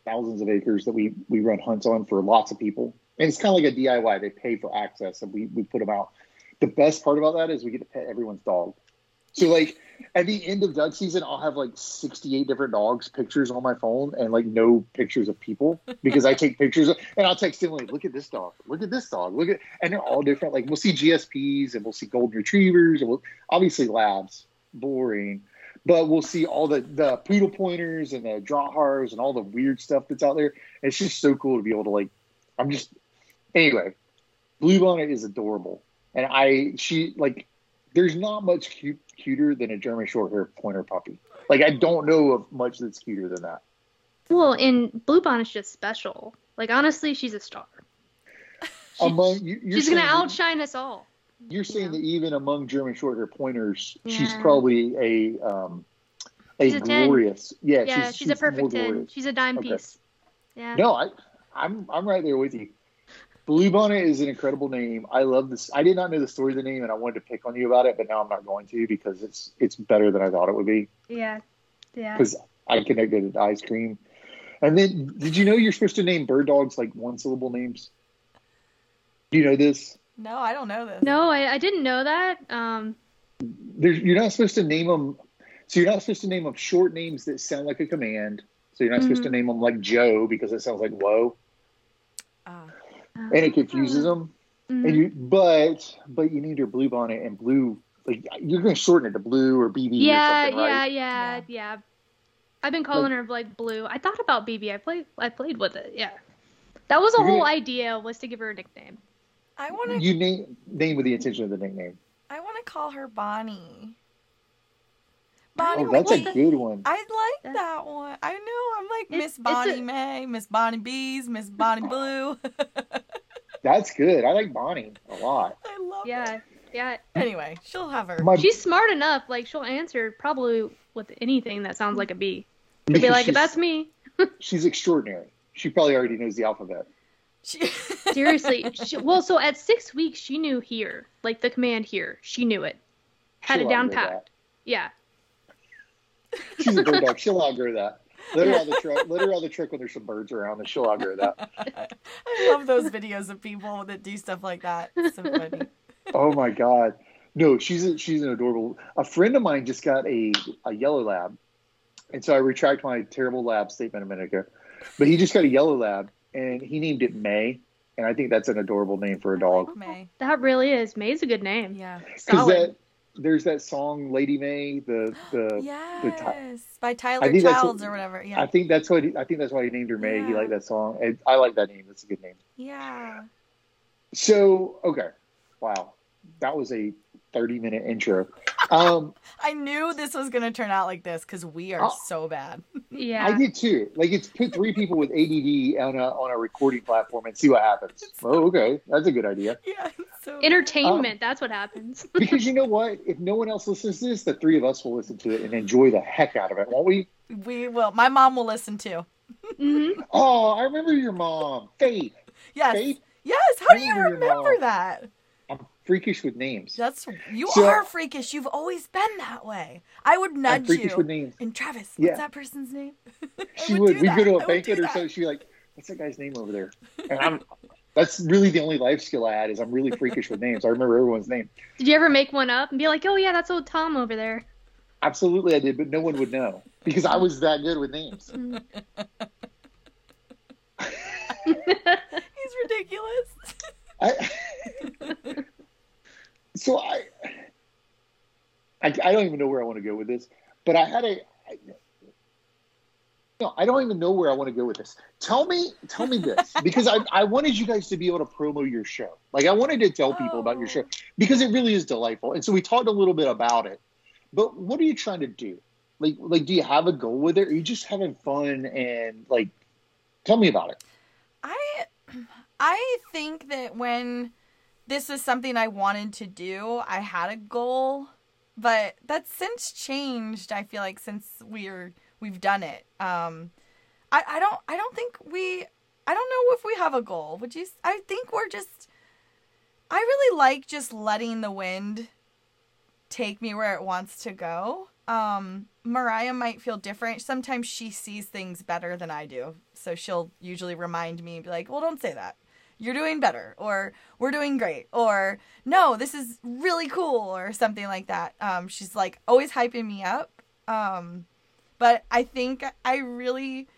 thousands of acres that we we run hunts on for lots of people, and it's kind of like a DIY. They pay for access, and we we put them out. The best part about that is we get to pet everyone's dog. So like at the end of duck season, I'll have like 68 different dogs pictures on my phone and like no pictures of people because I take pictures of, and I'll text them like, look at this dog, look at this dog, look at, and they're all different. Like we'll see GSPs and we'll see golden retrievers and we'll obviously labs, boring, but we'll see all the the poodle pointers and the Drahthaars and all the weird stuff that's out there. It's just so cool to be able to like, I'm just anyway. Bluebonnet is adorable, and I she like there's not much cute, cuter than a German Shorthair Pointer puppy. Like I don't know of much that's cuter than that. Well, and Bluebonnet's just special. Like honestly, she's a star. She- Among you, she's gonna saying- outshine us all. you're saying Yeah. that even among German Shorthair pointers, she's probably a um, a, She's a 10. glorious. Yeah, Yeah, she's, a perfect 10. glorious. She's a dime Okay. piece. Yeah. No, I, I'm I'm right there with you. Bluebonnet is an incredible name. I love this. I did not know the story of the name, and I wanted to pick on you about it, but now I'm not going to because it's it's better than I thought it would be Yeah. Yeah. because I connected it to ice cream. And then, did you know you're supposed to name bird dogs like one syllable names? Do you know this? No, I don't know this. No, I, I didn't know that. Um, There's, you're not supposed to name them. So you're not supposed to name them short names that sound like a command. So you're not supposed to name them like Joe because it sounds like whoa, Ah. and it confuses them. mhm. And you, but but you need your Blue Bonnet and Blue. Like you're going to shorten it to Blue or BB yeah, or something, yeah, right? yeah, yeah, I've been calling her like blue. I thought about BB. I played. I played with it. Yeah. That was a whole gonna- idea was to give her a nickname. I want to. You name name with the intention of the nickname. I want to call her Bonnie. Bonnie. Oh, that's a good one. I like That- that one. I know. I'm like It's- Miss Bonnie a- May, Miss Bonnie Bees, Miss Bonnie Blue. That's good. I like Bonnie a lot. I love Yeah, it. yeah. Anyway, she'll have her. My, She's smart enough. Like she'll answer probably with anything that sounds like a B. She'll be like, "That's me." She's extraordinary. She probably already knows the alphabet. She- Seriously. She, well, so at six weeks, she knew here, like the command here. She knew it. Had She'll it down outgrow packed. Yeah. That. She's a bird dog. She'll outgrow that. Let her out the truck. Let her out the truck when there's some birds around, and she'll outgrow that. I love those videos of people that do stuff like that. It's so funny. Oh my god. No, she's a, she's an adorable. A friend of mine just got a a yellow lab, and so I retract my terrible lab statement a minute ago. But he just got a yellow lab, and he named it May, and I think that's an adorable name for a dog. May. That really is. May's a good name. Yeah. Because Solid. that there's that song Lady May, the the Yes. By I Tyler Childers what- or whatever. Yeah, I think that's what he, I think that's why he named her May. He liked that song, and I like that name. That's a good name. Yeah. So okay, wow, that was a 30 minute intro. Um, I knew this was gonna turn out like this because we are Oh. so bad. Yeah. I did too. Like it's put three people with ADD on a on a recording platform and see what happens. Oh, okay, that's a good idea. Yeah. So Entertainment. that's what happens. Because you know what? If no one else listens to this, the three of us will listen to it and enjoy the heck out of it, won't we? we will. My mom will listen too. hmm Oh, I remember your mom, Faith. Yes. Faith, Yes. How do you remember your remember mom. that? I'm freakish with names. That's you So- are freakish. You've always been that way. I would I'm nudge freakish you. with names. And Travis, Yeah. what's that person's name? She would. do We'd that. go to a banquet or that. so. She'd be like, "What's that guy's name over there?" And I'm. That's really the only life skill I had. Is I'm really freakish with names. I remember everyone's name. Did you ever make one up and be like, "Oh yeah, that's old Tom over there"? Absolutely, I did, but no one would know because I was that good with names. He's ridiculous. I, so I, I, I don't even know where I want to go with this, but I had a. I, no, I don't even know where I want to go with this. Tell me, tell me this because I, I wanted you guys to be able to promo your show. Like I wanted to tell people about your oh. show because it really is delightful. And so we talked a little bit about it. But what are you trying to do? Like, like, do you have a goal with it? Or are you just having fun and like? Tell me about it. I I think that when this was something I wanted to do, I had a goal, but that's since changed. I feel like since we're we've done it. Um, I I don't I don't think we I don't know if we have a goal. Would you? I think we're just. I really like just letting the wind take me where it wants to go. Um, Mariah might feel different. Sometimes she sees things better than I do. So she'll usually remind me and be like, well, don't say that. You're doing better. Or we're doing great. Or no, this is really cool. Or something like that. Um, she's like always hyping me up. Um, but I think I really,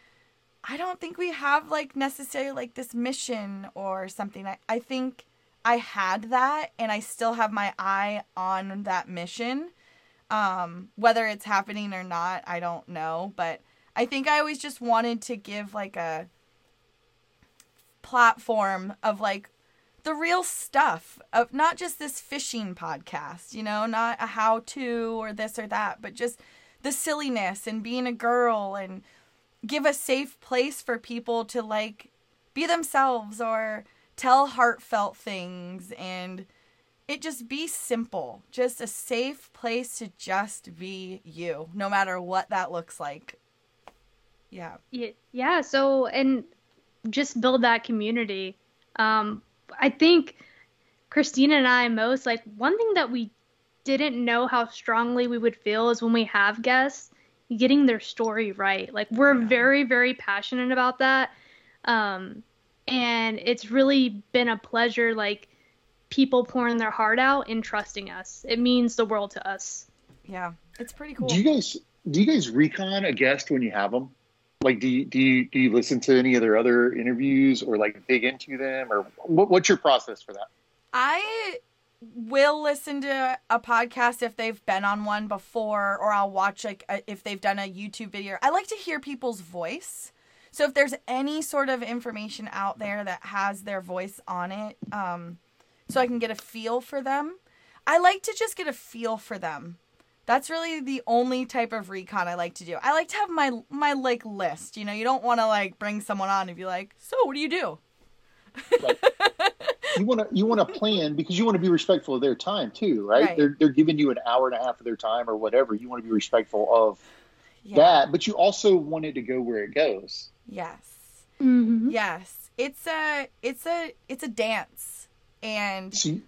I don't think we have like necessarily like this mission or something. I, I think I had that and I still have my eye on that mission. Um, whether it's happening or not, I don't know. But I think I always just wanted to give like a platform of like the real stuff of not just this fishing podcast, you know, not a how to or this or that, but just the silliness and being a girl and give a safe place for people to like be themselves or tell heartfelt things and it just be simple. Just a safe place to just be you, no matter what that looks like. Yeah. Yeah. So and just build that community. Um, I think Christina and I most like one thing that we didn't know how strongly we would feel is when we have guests getting their story right. Like we're Yeah. very very passionate about that. Um, and it's really been a pleasure like people pouring their heart out and trusting us. It means the world to us. Yeah. It's pretty cool. Do you guys do you guys recon a guest when you have them? Like, do you do you do you listen to any of their other interviews or like dig into them or what, what's your process for that? I will listen to a podcast if they've been on one before, or I'll watch like a, if they've done a YouTube video. I like to hear people's voice. So if there's any sort of information out there that has their voice on it, um, so I can get a feel for them, I like to just get a feel for them. That's really the only type of recon I like to do. I like to have my my like list. You know, you don't want to like bring someone on and be like, "So, what do you do?" You want to you want to plan because you want to be respectful of their time too, right? Right. They're they're giving you an hour and a half of their time or whatever. You want to be respectful of Yeah. that, but you also want it to go where it goes. Yes. Mm-hmm. Yes, it's a it's a it's a dance, and See,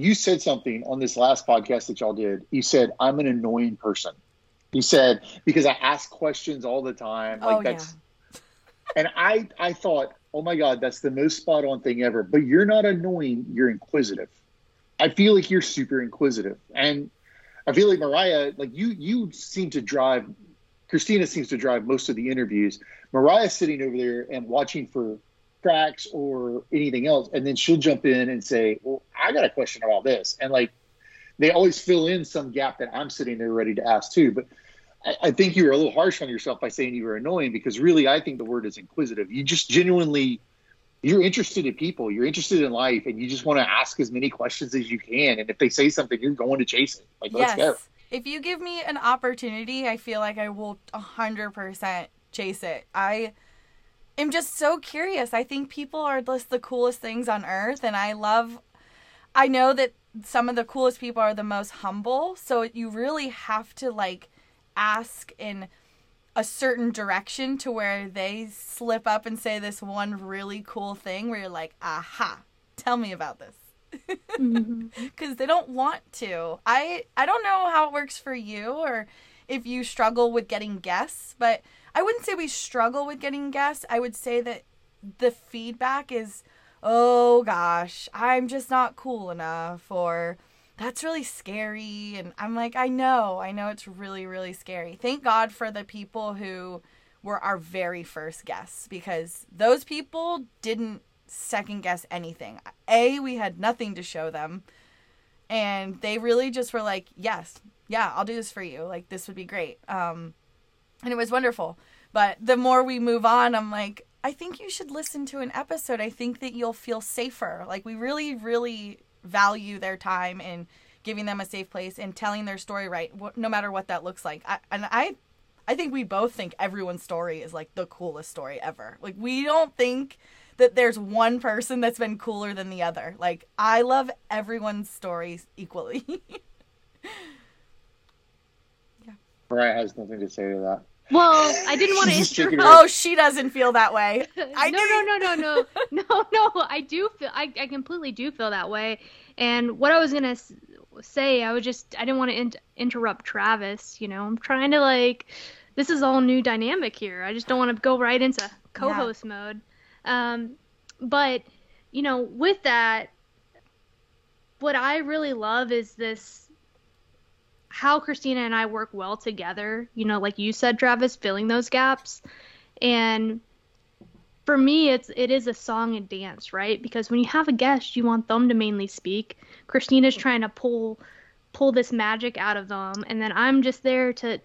you said something on this last podcast that y'all did. You said I'm an annoying person. You said because I ask questions all the time. Like Oh, that's and I I thought, oh my god, that's the most spot on thing ever. But you're not annoying. You're inquisitive. I feel like you're super inquisitive, and I feel like Mariah, like you, you seem to drive. Christina seems to drive most of the interviews. Mariah's sitting over there and watching for cracks or anything else, and then she'll jump in and say, "Well, I got a question about this," and like they always fill in some gap that I'm sitting there ready to ask too. But I, I think you were a little harsh on yourself by saying you were annoying because really, I think the word is inquisitive. You just genuinely, you're interested in people, you're interested in life, and you just want to ask as many questions as you can. And if they say something, you're going to chase it. Like, let's go. if you give me an opportunity, I feel like I will hundred percent chase it. I am just so curious. I think people are just the coolest things on earth, and I love. I know that some of the coolest people are the most humble, so you really have to like ask in a certain direction to where they slip up and say this one really cool thing where you're like, aha, tell me about this. Mm-hmm. Because they don't want to. I I don't know how it works for you or if you struggle with getting guests, but I wouldn't say we struggle with getting guests. I would say that the feedback is, oh gosh, I'm just not cool enough, or that's really scary. And I'm like, I know, I know it's really, really scary. Thank God for the people who were our very first guests because those people didn't second guess anything. A, we had nothing to show them. And they really just were like, yes, yeah, I'll do this for you. Like, this would be great. Um, and it was wonderful. But the more we move on, I'm like, I think you should listen to an episode. I think that you'll feel safer. Like, we really, really value their time and giving them a safe place and telling their story right, no matter what that looks like. I, and I, I think we both think everyone's story is like the coolest story ever. Like, we don't think that there's one person that's been cooler than the other. Like, I love everyone's stories equally. Yeah. Mariah has nothing to say to that. Well, I didn't want to She's just shaking interrupt. her oh, she doesn't feel that way. I no, do. no, no, no, no, no, no. I do feel. I, I completely do feel that way. And what I was gonna say, I was just. I didn't want to in- interrupt Travis. You know, I'm trying to like. This is all new dynamic here. I just don't want to go right into co-host mode. Um, but you know, with that, what I really love is this how Christina and I work well together. You know, like you said, Travis, filling those gaps. And for me, it's it is a song and dance, right? Because when you have a guest, you want them to mainly speak. Christina's trying to pull pull this magic out of them, and then I'm just there to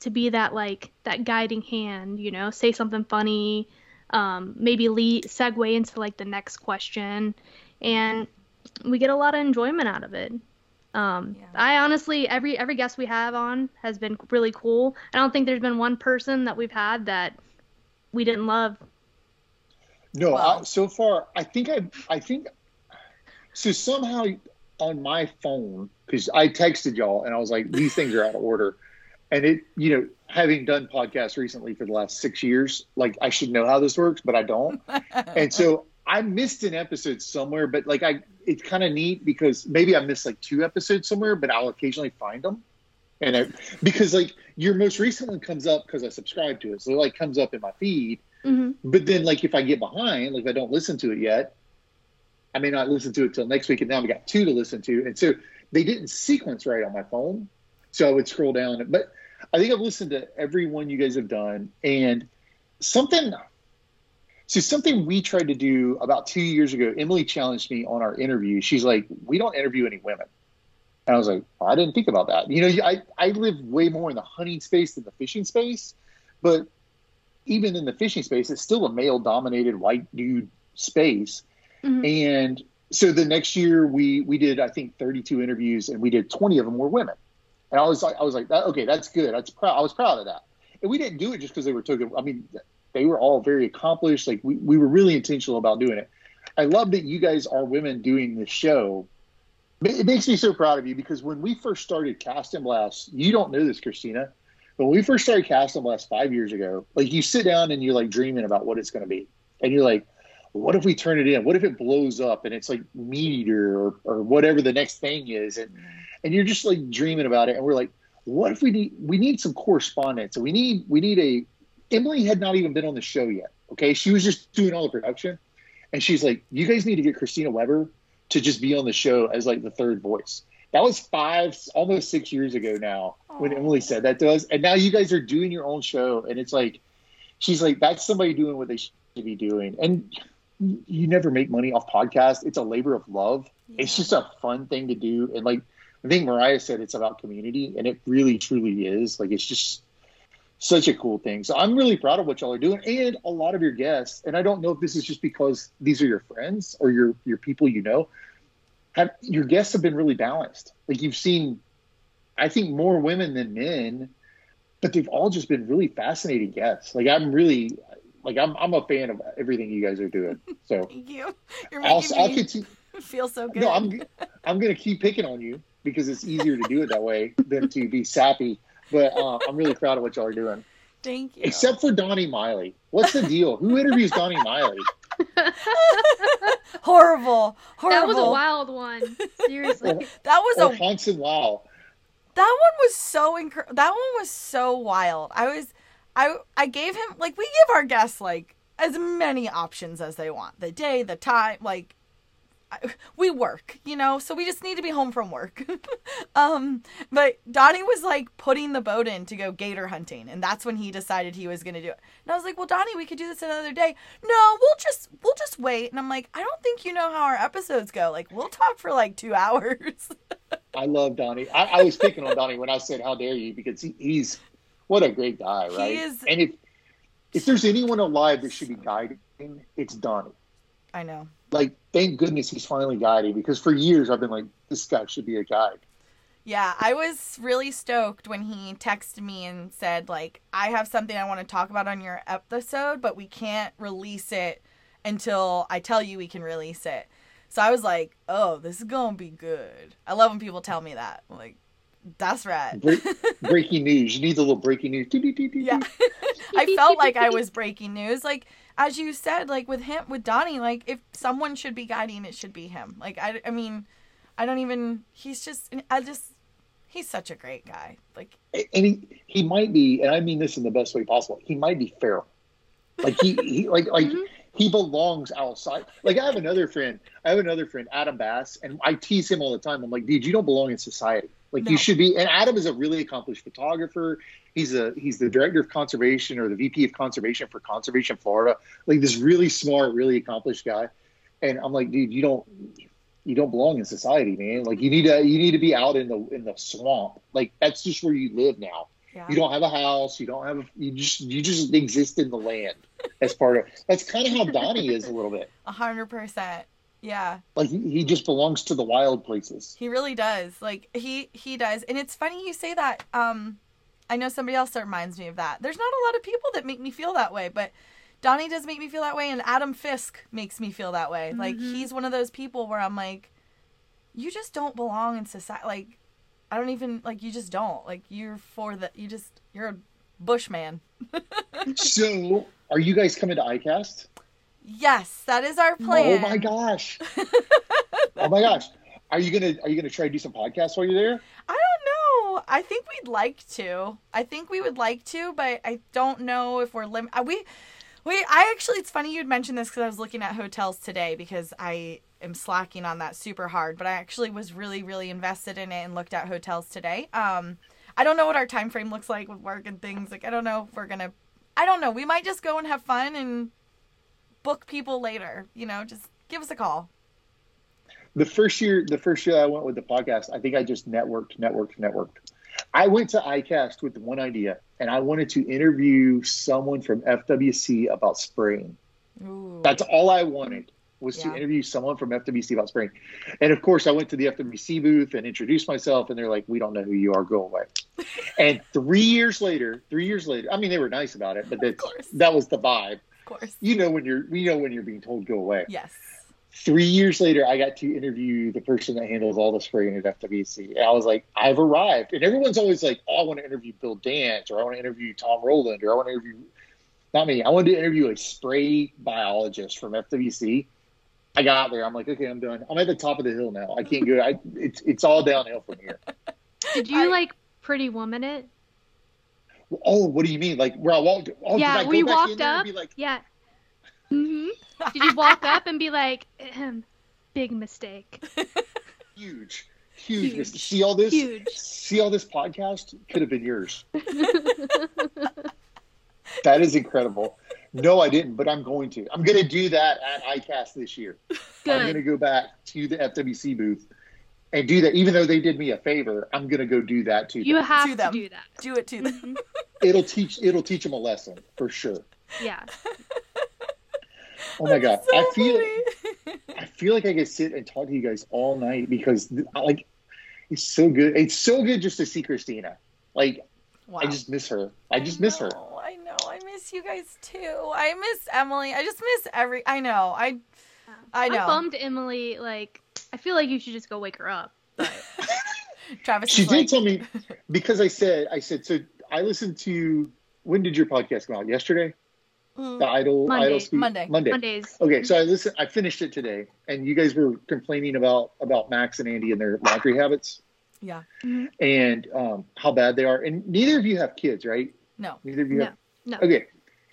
to be that like that guiding hand. You know, say something funny, um, maybe lead segue into like the next question, and we get a lot of enjoyment out of it. Um, Yeah. I honestly, every every guest we have on has been really cool. I don't think there's been one person that we've had that we didn't love. No, Wow. I, so far I think I I think so somehow on my phone because I texted y'all and I was like, these things are out of order. And it, you know, having done podcasts recently for the last six years, like I should know how this works, but I don't. and so I missed an episode somewhere, but like I, it's kind of neat because maybe I missed like two episodes somewhere, but I'll occasionally find them. And I, because like your most recent one comes up because I subscribe to it, so it like comes up in my feed. hmm But then like if I get behind, like if I don't listen to it yet, I may not listen to it till next week, and now we got two to listen to, and so they didn't sequence right on my phone, so I would scroll down. But I think I've listened to every one you guys have done, and something. So something we tried to do about two years ago. Emily challenged me on our interview. She's like, "We don't interview any women," and I was like, well, "I didn't think about that." You know, I I live way more in the hunting space than the fishing space, but even in the fishing space, it's still a male-dominated white dude space. hmm And so the next year we we did I think 32 interviews and we did 20 of them were women. And I was like I was like that, okay that's good. That's proud. I was proud of that. And we didn't do it just because they were token. I mean they were all very accomplished. Like we, we were really intentional about doing it. I love that you guys are women doing this show. It makes me so proud of you because when we first started Cast and Blast, you don't know this, Christina, but when we first started Cast and Blast five years ago, like you sit down and you're like dreaming about what it's going to be, and you're like, what if we turn it in? What if it blows up and it's like MeatEater or, or whatever the next thing is? And and you're just like dreaming about it. And we're like, what if we need we need some correspondence? We need we need a Emily had not even been on the show yet. Okay. She was just doing all the production. And she's like, You guys need to get Christina Weber to just be on the show as like the third voice. That was five, almost six years ago now when Emily said that to us. And now you guys are doing your own show. And it's like, she's like, that's somebody doing what they should be doing. And you- never make money off podcasts. It's a labor of love. It's just a fun thing to do. And like, I think Mariah said it's about community, and it really truly is. Like, it's just such a cool thing. So I'm really proud of what y'all are doing, and a lot of your guests. And I don't know if this is just because these are your friends or your your people you know. Have your guests have been really balanced. Like you've seen, I think more women than men, but they've all just been really fascinating guests. Like I'm really, like I'm I'm a fan of everything you guys are doing. So Thank you. You're I'll making I'll me continue. feel so good. No, I'm I'm gonna keep picking on you because it's easier to do it that way than to be sappy. But uh, I'm really proud of what y'all are doing. Thank you. Except for Donnie Miley. What's the deal? Who interviews Donnie Miley? horrible, horrible. That was a wild one. Seriously. That was Or a Hanson Lau? that one was so inc- that one was so wild. I was I I gave him like we give our guests like as many options as they want. The day, the time, like I, we work, you know, so we just need to be home from work. um, but Donnie was like putting the boat in to go gator hunting, and that's when he decided he was going to do it. And I was like, "Well, Donnie, we could do this another day." No, we'll just we'll just wait. And I'm like, "I don't think you know how our episodes go. Like, we'll talk for like two hours." I love Donnie. I, I was picking on Donnie when I said "How dare you" because he, he's what a great guy, right? He is- And if if there's anyone alive that should be guiding, it's Donnie. I know. Like, thank goodness he's finally guiding because for years I've been like, this guy should be a guide. Yeah, I was really stoked when he texted me and said like, "I have something I want to talk about on your episode, but we can't release it until I tell you we can release it." So I was like, "Oh, this is going to be good." I love when people tell me that. I'm like, that's right. Break, breaking news. You need the little breaking news. Yeah. I felt like I was breaking news. Like as you said, like with him with Donnie, like if someone should be guiding, it should be him. Like I I mean, I don't even he's just I just he's such a great guy. Like and he he might be, and I mean this in the best way possible. He might be feral, like he, he like like Mhm. he belongs outside. Like I have another friend, I have another friend, Adam Bass, and I tease him all the time. I'm like, dude, you don't belong in society. Like No. you should be. And Adam is a really accomplished photographer. He's a he's the director of conservation or the VP of conservation for Conservation Florida. Like this really smart, really accomplished guy. And I'm like, dude, you don't you don't belong in society, man. Like you need to you need to be out in the in the swamp. Like that's just where you live now. yeah. You don't have a house. You don't have. A, you just you just exist in the land as part of. That's kind of how Donnie is a little bit. A hundred percent. Yeah, Like he, he just belongs to the wild places. he really does. Like he he does, and it's funny you say that. Um, I know somebody else that reminds me of that. There's not a lot of people that make me feel that way, but Donnie does make me feel that way, and Adam Fisk makes me feel that way. Like Mhm. he's one of those people where I'm like, you just don't belong in society. Like, I don't even like you just don't like you're for the you just you're a bushman. So, are you guys coming to ICAST? Yes, that is our plan. Oh my gosh! oh my gosh! Are you gonna Are you gonna try to do some podcasts while you're there? I don't I think we'd like to. I think we would like to, but I don't know if we're lim. uh, We, we. I actually, it's funny you'd mention this because I was looking at hotels today because I am slacking on that super hard. But I actually was really, really invested in it and looked at hotels today. Um, I don't know what our time frame looks like with work and things. Like I don't know if we're gonna. I don't know. We might just go and have fun and book people later. You know, just give us a call. The first year, the first year I went with the podcast, I think I just networked, networked, networked. I went to ICAST with one idea, and I wanted to interview someone from FWC about spraying. Ooh. That's all I wanted was to interview someone from FWC about spraying. And of course, I went to the FWC booth and introduced myself, and they're like, "We don't know who you are. Go away." and three years later, three years later, I mean, they were nice about it, but that, that was the vibe. of course. You know when you're, you know when you're being told go away. Yes. Three years later, I got to interview the person that handles all the spraying at FWC. And I was like, I've arrived. And everyone's always like, oh, I want to interview Bill Dance, or I want to interview Tom Rowland, or I want to interview, not me, I wanted to interview a spray biologist from FWC. I got there. I'm like, okay, I'm done. I'm at the top of the hill now. I can't go. I, it's it's all downhill from here. Did you I- like Pretty Woman it? Oh, what do you mean? Like where I walked? Oh, did yeah, I where go you back walked there up. be like, Yeah. Hmm Did you walk up and be like, Ahem, big mistake? huge, huge. Huge. See all this? Huge. See all this podcast could have been yours. That is incredible. No, I didn't, but I'm going to. I'm going to do that at ICAST this year. I'm going to go back to the FWC booth and do that. Even though they did me a favor, I'm going to go do that too. You have To to them. do that. Do it to them. It'll teach. It'll teach them a lesson for sure. Yeah. Oh my god, So I feel. funny. I feel like I could sit and talk to you guys all night because like. It's so good. It's so good just to see Christina. Like Wow. I just miss her. I just miss her. I know. I miss you guys too. I miss Emily. I just miss every. I know. I. I know. I'm bummed Emily, like, I feel like you should just go wake her up. But Travis. She did like, tell me because I said I said so. I listened to when did your podcast come out? Yesterday. "Mm, The Idle Monday. Idle Speed Monday. Monday. Mondays. Okay, so I listened. I finished it today, and you guys were complaining about about Max and Andy and their laundry habits Yeah. and um, how bad they are. And neither of you have kids, right? No. Neither of you No. have. No. Okay,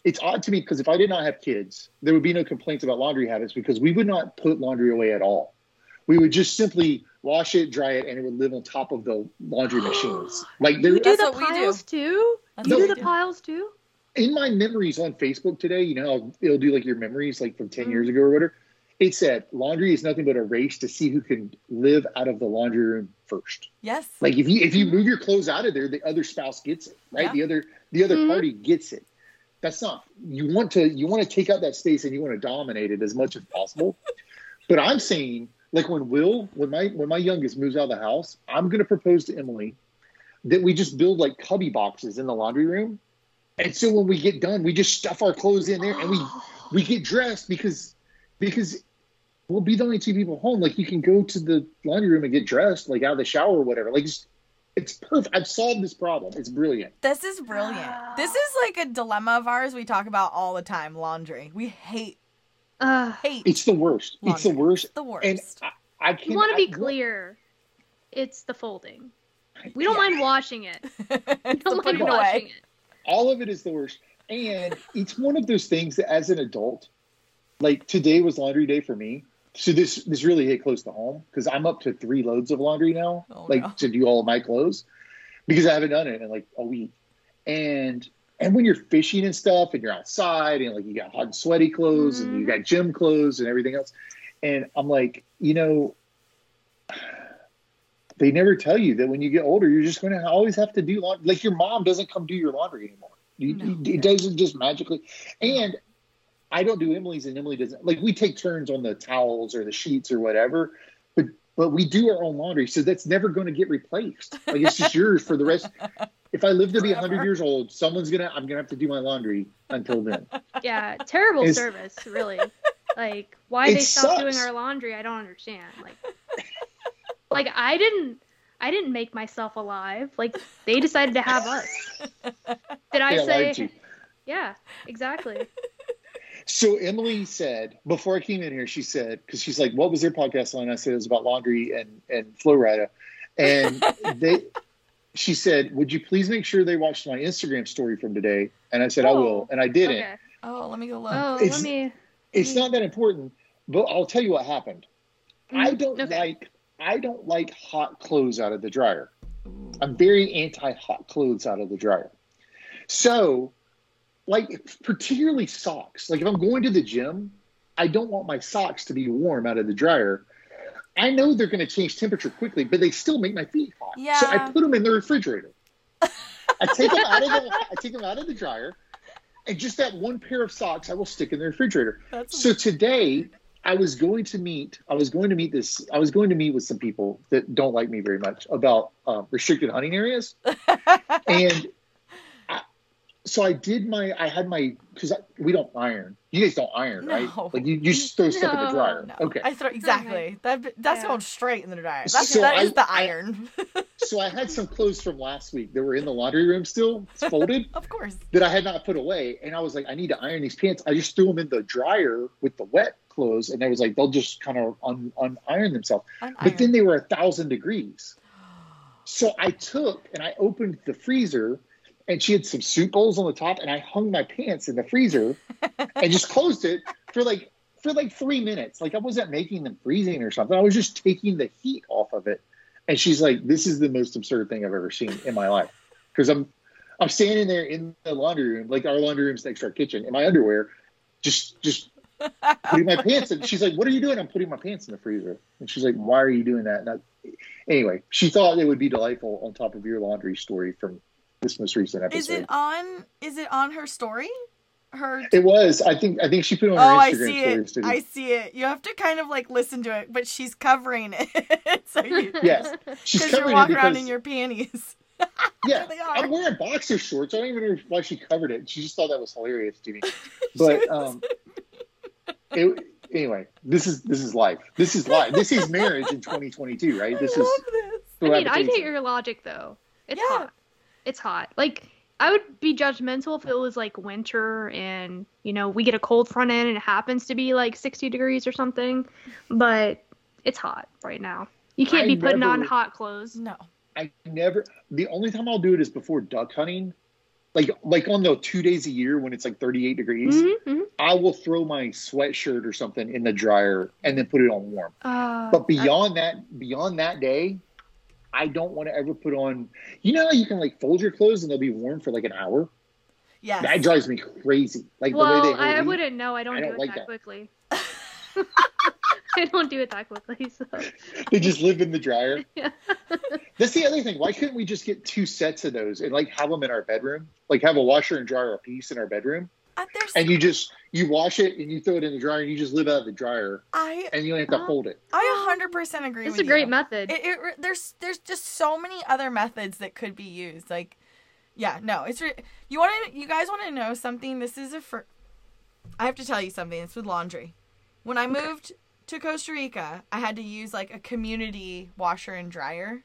it's odd to me because if I did not have kids, there would be no complaints about laundry habits because we would not put laundry away at all. We would just simply wash it, dry it, and it would live on top of the laundry machines. Like there, You do the what we do. piles too? That's You what do the do. piles too? In my memories on Facebook today, you know, it'll do like your memories like from 10 Mhm. years ago or whatever. It said laundry is nothing but a race to see who can live out of the laundry room first. Yes. Like if you if you move your clothes out of there, the other spouse gets it, right? Yeah. The other the other Mhm. party gets it. That's not you want to you want to take out that space and you want to dominate it as much as possible. but I'm saying like when Will when my when my youngest moves out of the house, I'm going to propose to Emily that we just build like cubby boxes in the laundry room. And so when we get done, we just stuff our clothes in there and we we get dressed because because we'll be the only two people home. Like you can go to the laundry room and get dressed, like out of the shower or whatever. Like it's, it's perfect. I've solved this problem. It's brilliant. This is brilliant. This is like a dilemma of ours we talk about all the time laundry. We hate, Uh, hate It's the worst. It's the Laundry. worst. the worst. And I, I can't. you want to I- be clear. It's the folding. We don't Yeah. mind washing it. We don't the mind it washing away. it. All of it is the worst. And it's one of those things that as an adult, like today was laundry day for me. So this this really hit close to home because I'm up to three loads of laundry now, Oh, like no. to do all of my clothes because I haven't done it in like a week. And and when you're fishing and stuff and you're outside and like you got hot and sweaty clothes and you Mhm. got gym clothes and everything else, and I'm like, you know, they never tell you that when you get older, you're just going to always have to do laundry. Like your mom doesn't come do your laundry anymore. You, No. it doesn't just magically. And I don't do Emily's, and Emily doesn't. Like we take turns on the towels or the sheets or whatever, but but we do our own laundry, so that's never going to get replaced. Like it's just yours for the rest. If I live to be 100 years old, someone's gonna. I'm gonna have to do my laundry until then. Yeah, terrible It's- service, really. Like, why they stop doing our laundry, I don't understand. Like, Like I didn't I didn't make myself alive. Like they decided to have us. Did I Yeah, say lied to you. Yeah, exactly. So Emily said before I came in here, she said because she's like, "What was their podcast on?" I said it was about laundry and and Flo Rida, and they. She said, "Would you please make sure they watched my Instagram story from today?" And I said, "I Oh, will," and I didn't. Okay. Oh, let me go look. Oh, It's- let me It's not that important, but I'll tell you what happened. I Mm, don't okay. like I don't like hot clothes out of the dryer. I'm very anti hot clothes out of the dryer. So, like particularly socks. Like if I'm going to the gym, I don't want my socks to be warm out of the dryer. I know they're going to change temperature quickly, but they still make my feet hot. Yeah. So I put them in the refrigerator. I take them out of the I take them out of the dryer, and just that one pair of socks I will stick in the refrigerator. That's So today I was going to meet. I was going to meet this. I was going to meet with some people that don't like me very much about uh, restricted hunting areas, and I, so I did my. I had my because we don't iron. You guys don't iron, right? Like you, you just throw stuff in the dryer. no. Okay. I throw exactly. That that's Yeah. going straight in the dryer. That's So that is I- the I- iron. so I had some clothes from last week that were in the laundry room still folded of course. that I had not put away, and I was like, I need to iron these pants. I just threw them in the dryer with the wet clothes, and I was like, they'll just kind of un, un iron themselves. An But then they were a thousand degrees. So I took and I opened the freezer and she had some soup bowls on the top and I hung my pants in the freezer and just closed it for like for like three minutes. Like I wasn't making them freezing or something. I was just taking the heat off of it. And she's like, This is the most absurd thing I've ever seen in my life. Because I'm I'm standing there in the laundry room, like our laundry room's next to our kitchen, in my underwear, just just putting my pants in. She's like, "What are you doing?" I'm putting my pants in the freezer. And she's like, "Why are you doing that?" And I, anyway, she thought it would be delightful on top of your laundry story from this most recent episode. Is it on? Is it on her story? Her. It was. I think. I think she put it on Oh, her I Instagram see stories. it. I see it. You have to kind of like listen to it, but she's covering it, so you Yes, she's because you're covering it walking around in your panties. yeah. I'm wearing boxer shorts. I don't even know why she covered it. She just thought that was hilarious to me. But um, it, anyway, this is this is life. This is life. This is marriage in 2022, right? This I is love this. I mean, I get your logic though. It's Yeah. hot. It's hot. Like I would be judgmental if it was like winter and you know we get a cold front in and it happens to be like 60 degrees or something, but it's hot right now. You can't I be putting on hot clothes. No. I never. The only time I'll do it is before duck hunting, like like on the two days a year when it's like 38 degrees. Mhm, mhm. I will throw my sweatshirt or something in the dryer and then put it on warm. Uh, But beyond that, beyond that day, I don't want to ever put on. You know, how you can like fold your clothes and they'll be warm for like an hour. yeah That drives me crazy. Like the well, way they. I, I wouldn't know. I don't I do don't it like that, that. quickly. I don't do it that quickly. So. They just live in the dryer. Yeah. That's the other thing. Why couldn't we just get two sets of those and like have them in our bedroom? Like have a washer and dryer a piece in our bedroom, Uh, and you just you wash it and you throw it in the dryer and you just live out of the dryer I and you don't have to Uh-huh. hold it. I 100% agree It's with a great you. method. It, it, there's there's just so many other methods that could be used. Like, yeah, no, it's re- you want to you guys want to know something. This is a fir- I have to tell you something. It's with laundry. When I moved to Costa Rica, I had to use like a community washer and dryer,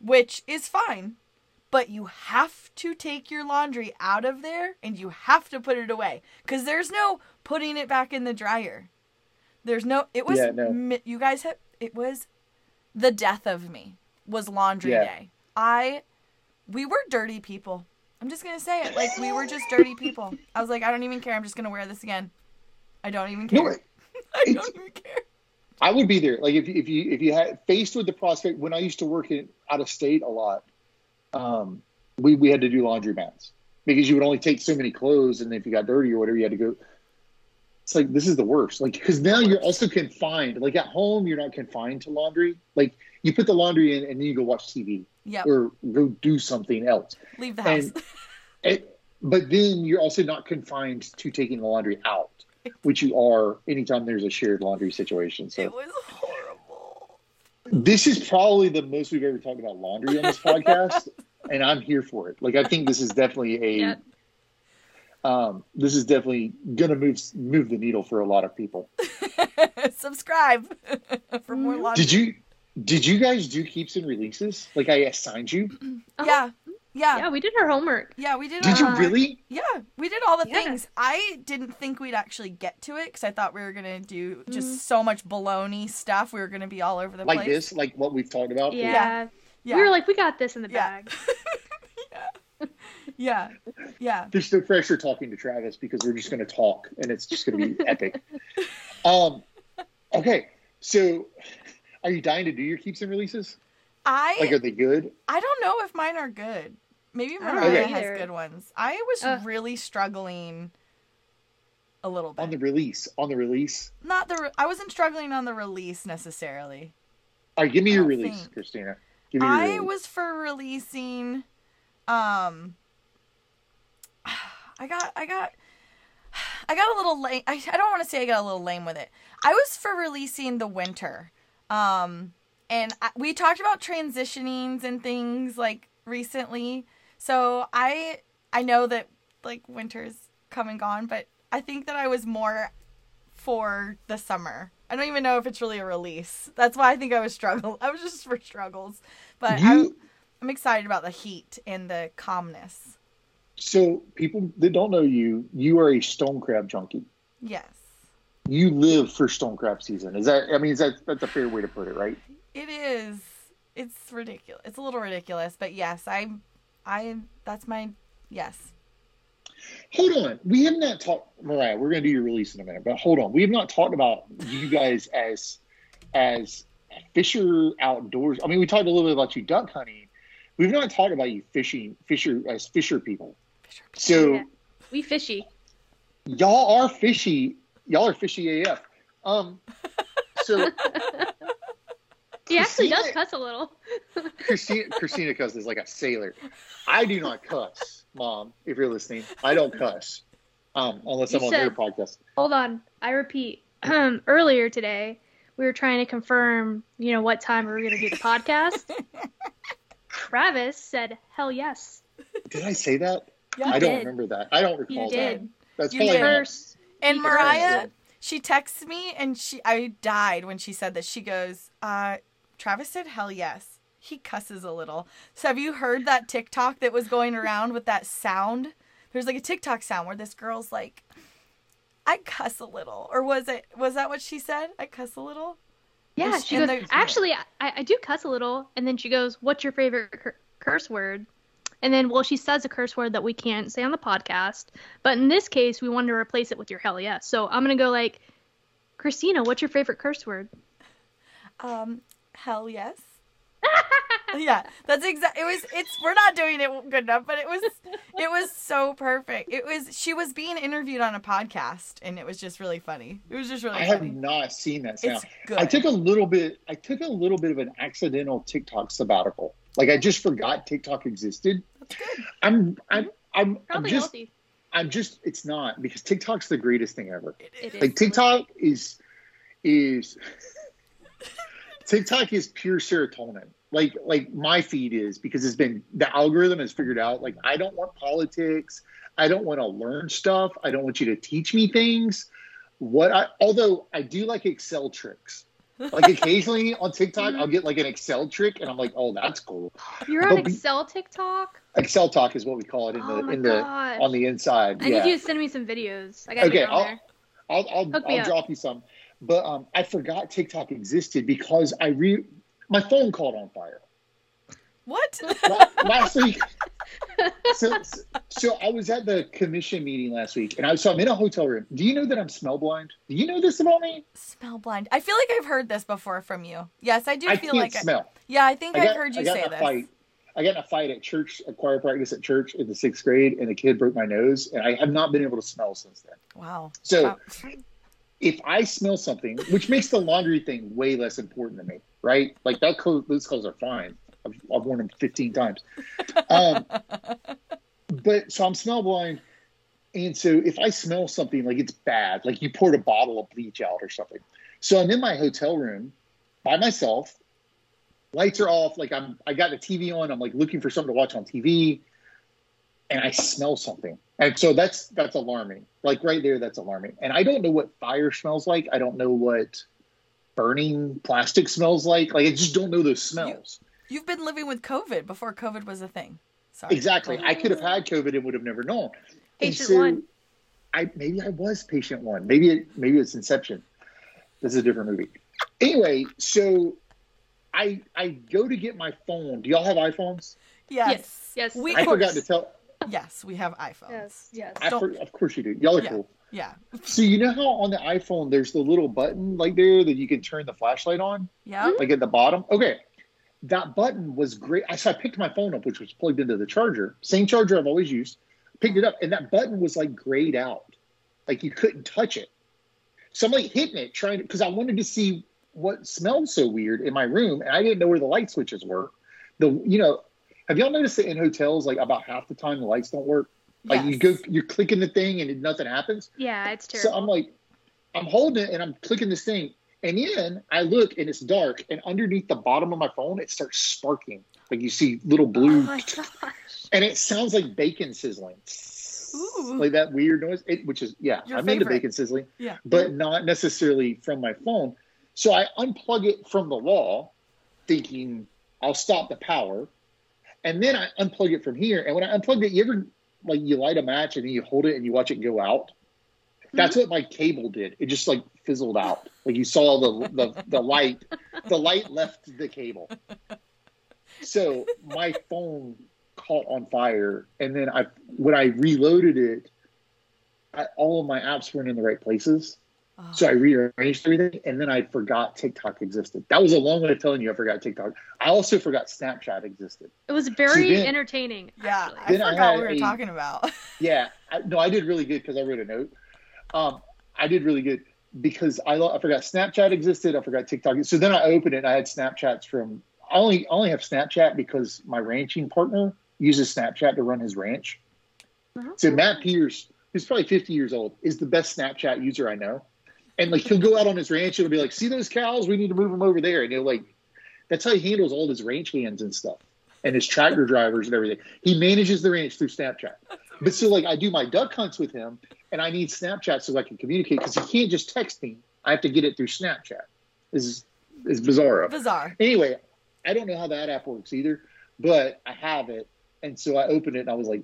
which is fine. But you have to take your laundry out of there and you have to put it away because there's no putting it back in the dryer. There's no. It was Yeah, no. you guys have. It was the death of me was laundry Yeah. day. I we were dirty people. I'm just gonna say it. Like we were just dirty people. I was like, I don't even care. I'm just gonna wear this again. I don't even care. it- I don't even care. I would be there. Like if if you if you had faced with the prospect when I used to work in out of state a lot, um, we we had to do laundry mats because you would only take so many clothes, and if you got dirty or whatever, you had to go. It's like this is the worst. Like because now you're also confined. Like at home, you're not confined to laundry. Like you put the laundry in, and then you go watch TV Yep. or go do something else. Leave the house. And it, but then you're also not confined to taking the laundry out, which you are anytime there's a shared laundry situation. So it was horrible. this is probably the most we've ever talked about laundry on this podcast, and I'm here for it. Like I think this is definitely a Yeah. um, this is definitely gonna move move the needle for a lot of people. Subscribe for more Mhm. laundry. Did you Did you guys do keeps and releases? Like I assigned you? Uh-huh. Yeah. Yeah. Yeah, we did our homework. Yeah, we did. Did you uh, really? Yeah, we did all the Yeah. things. I didn't think we'd actually get to it because I thought we were gonna do just Mhm. so much baloney stuff. We were gonna be all over the Like place. Like this? Like what we've talked about? Yeah. Yeah. We were like, we got this in the Yeah. bag. yeah, yeah. There's no pressure talking to Travis because we're just going to talk and it's just going to be epic. Um, okay, so are you dying to do your keeps and releases? I Like, are they good? I don't know if mine are good. Maybe I don't Mariah know has good ones. I was Uh. really struggling a little bit. On the release, on the release. Not the. Re- I wasn't struggling on the release necessarily. All right, give me your release, think. Christina. Give me your I release. was for releasing. Um. I got. I got. I got a little lame. I, I don't want to say I got a little lame with it. I was for releasing the winter. Um, and I, we talked about transitionings and things like recently. So I I know that like winter's come and gone, but I think that I was more for the summer. I don't even know if it's really a release. That's why I think I was struggle. I was just for struggles, but I'm, I'm excited about the heat and the calmness. so people that don't know you, you are a stone crab junkie. Yes, You live for stone crab season. Is that? I mean, is that that's a fair way to put it, right? it is. It's ridiculous. It's a little ridiculous, but yes, I, I. That's my yes. Hold on. We have not talked, Mariah. We're going to do your release in a minute, but hold on. We have not talked about you guys as as fisher outdoors. I mean, we talked a little bit about you duck hunting. We've not talked about you fishing, fisher as fisher people. So Yeah. We fishy. y'all are fishy. Y'all are fishy AF. Um. So He actually does cuss a little. Christina, Christina cusses like a sailor. I do not cuss, Mom. If you're listening, I don't cuss. Um, unless You I'm on said- their podcast. Hold on. I repeat. Earlier today, we were trying to confirm, you know, what time we were going to do the podcast. Travis said, "Hell yes." Did I say that? Yeah, I don't did. remember that. I don't recall You did. that. That's You probably did. not- First. And Mariah, she texts me and she I died when she said that. She goes, uh, Travis said hell yes. He cusses a little. So have you heard that TikTok that was going around with that sound? There's like a TikTok sound where this girl's like, I cuss a little. Or was it was that what she said? I cuss a little? Yeah, she goes. Actually, I, I do cuss a little, and then she goes, "What's your favorite cur- curse word?" And then, well, she says a curse word that we can't say on the podcast, but in this case, we wanted to replace it with your hell yes. So I'm gonna go like, Christina, what's your favorite curse word? Um, hell yes. yeah, that's exact. It was. It's. We're not doing it good enough, but it was. It was so perfect. It was. She was being interviewed on a podcast, and it was just really funny. It was just really I have funny. not seen that sound. It's good. I took a little bit. I took a little bit of an accidental TikTok sabbatical. Like I just forgot TikTok existed. That's good. I'm. I'm. Mm-hmm. I'm, I'm just. healthy. I'm just. It's not because TikTok's the greatest thing ever. It It is. is. Like TikTok is is TikTok is pure serotonin. Like like my feed is because it's been the algorithm has figured out like I don't want politics. I don't want to learn stuff. I don't want you to teach me things. What I although I do like Excel tricks. Like occasionally on TikTok I'll get like an Excel trick and I'm like, "Oh, that's cool." You're on But Excel TikTok. Excel talk is what we call it in the oh my in the gosh. on the inside. I yeah. need you to send me some videos. I gotta Okay, get on I'll- there. I'll I'll, I'll drop you some. But um, I forgot TikTok existed because I re my phone caught on fire What? La- last week. So, so, I was at the commission meeting last week, and I so I'm in a hotel room. Do you know that I'm smell blind? Do you know this about me? Smell blind. I feel like I've heard this before from you. Yes, I do I feel can't like. I, smell. yeah, I think I I've got, heard I you got say this. fight. I got in a fight at church, a choir practice at church in the sixth grade, and the kid broke my nose, and I have not been able to smell since then. Wow. So Wow. If I smell something, which makes the laundry thing way less important to me, right? Like that clothes, those clothes are fine. I've, I've worn them 15 times. Um, but so I'm smell blind. And so if I smell something like it's bad, like you poured a bottle of bleach out or something. So I'm in my hotel room by myself. Lights are off. Like I'm, I got the TV on. I'm like looking for something to watch on TV and I smell something. And so that's that's alarming. Like right there, that's alarming. And I don't know what fire smells like. I don't know what burning plastic smells like. Like I just don't know those smells. You've been living with COVID before COVID was a thing. Sorry. Exactly. I could have oh. had COVID and would have never known. Patient so one. I maybe I was patient one. Maybe it maybe it's Inception. This is a different movie. Anyway, so I I go to get my phone. Do y'all have iPhones? Yes. Yes, yes. We, I of forgot to tell. Yes, we have iPhones. Yes, yes. For, of course you do. Y'all are Yeah. cool. Yeah. So you know how on the iPhone there's the little button like there that you can turn the flashlight on, Yeah. Mm-hmm. like at the bottom. Okay, that button was great. I so I picked my phone up, which was plugged into the charger, same charger I've always used. Picked it up, and that button was like grayed out, like you couldn't touch it. So I'm like hitting it, trying to, because I wanted to see what smelled so weird in my room, and I didn't know where the light switches were. The you know, have y'all noticed that in hotels, like about half the time the lights don't work? Like you go, you're clicking the thing and nothing happens. Yeah, it's terrible. So I'm like, I'm holding it and I'm clicking this thing, and then I look and it's dark, and underneath the bottom of my phone, it starts sparking. Like you see little oh blue, my gosh. and it sounds like bacon sizzling, Ooh. like that weird noise. It, which is yeah, Your I'm into favorite. bacon sizzling, Yeah. but not necessarily from my phone. So I unplug it from the wall, thinking I'll stop the power, and then I unplug it from here. And when I unplugged it, you ever like you light a match and then you hold it and you watch it go out? That's mm-hmm. what my cable did. It just like fizzled out. Like you saw the the, the light, the light left the cable. So my phone caught on fire, and then I when I reloaded it, I, all of my apps weren't in the right places. Oh. So I rearranged everything, and then I forgot TikTok existed. That was a long way of telling you I forgot TikTok. I also forgot Snapchat existed. It was very then- entertaining. yeah. actually. I Then I forgot what we were a- talking about. Yeah, I, no, I did really good because I wrote a note. Um, I did really good because I, I forgot Snapchat existed. I forgot TikTok. So then I opened it. and I had Snapchats from. I only I only have Snapchat because my ranching partner uses Snapchat to run his ranch. Uh-huh. So Matt Pierce, who's probably 50 years old, is the best Snapchat user I know. And like he'll go out on his ranch and he'll be like, "See those cows? We need to move them over there." And he'll like, that's how he handles all his ranch hands and stuff, and his tractor drivers and everything. He manages the ranch through Snapchat. But so like I do my duck hunts with him, and I need Snapchat so I can communicate because he can't just text me. I have to get it through Snapchat. This is is bizarre. Bizarre. Anyway, I don't know how that app works either, but I have it, and so I opened it and I was like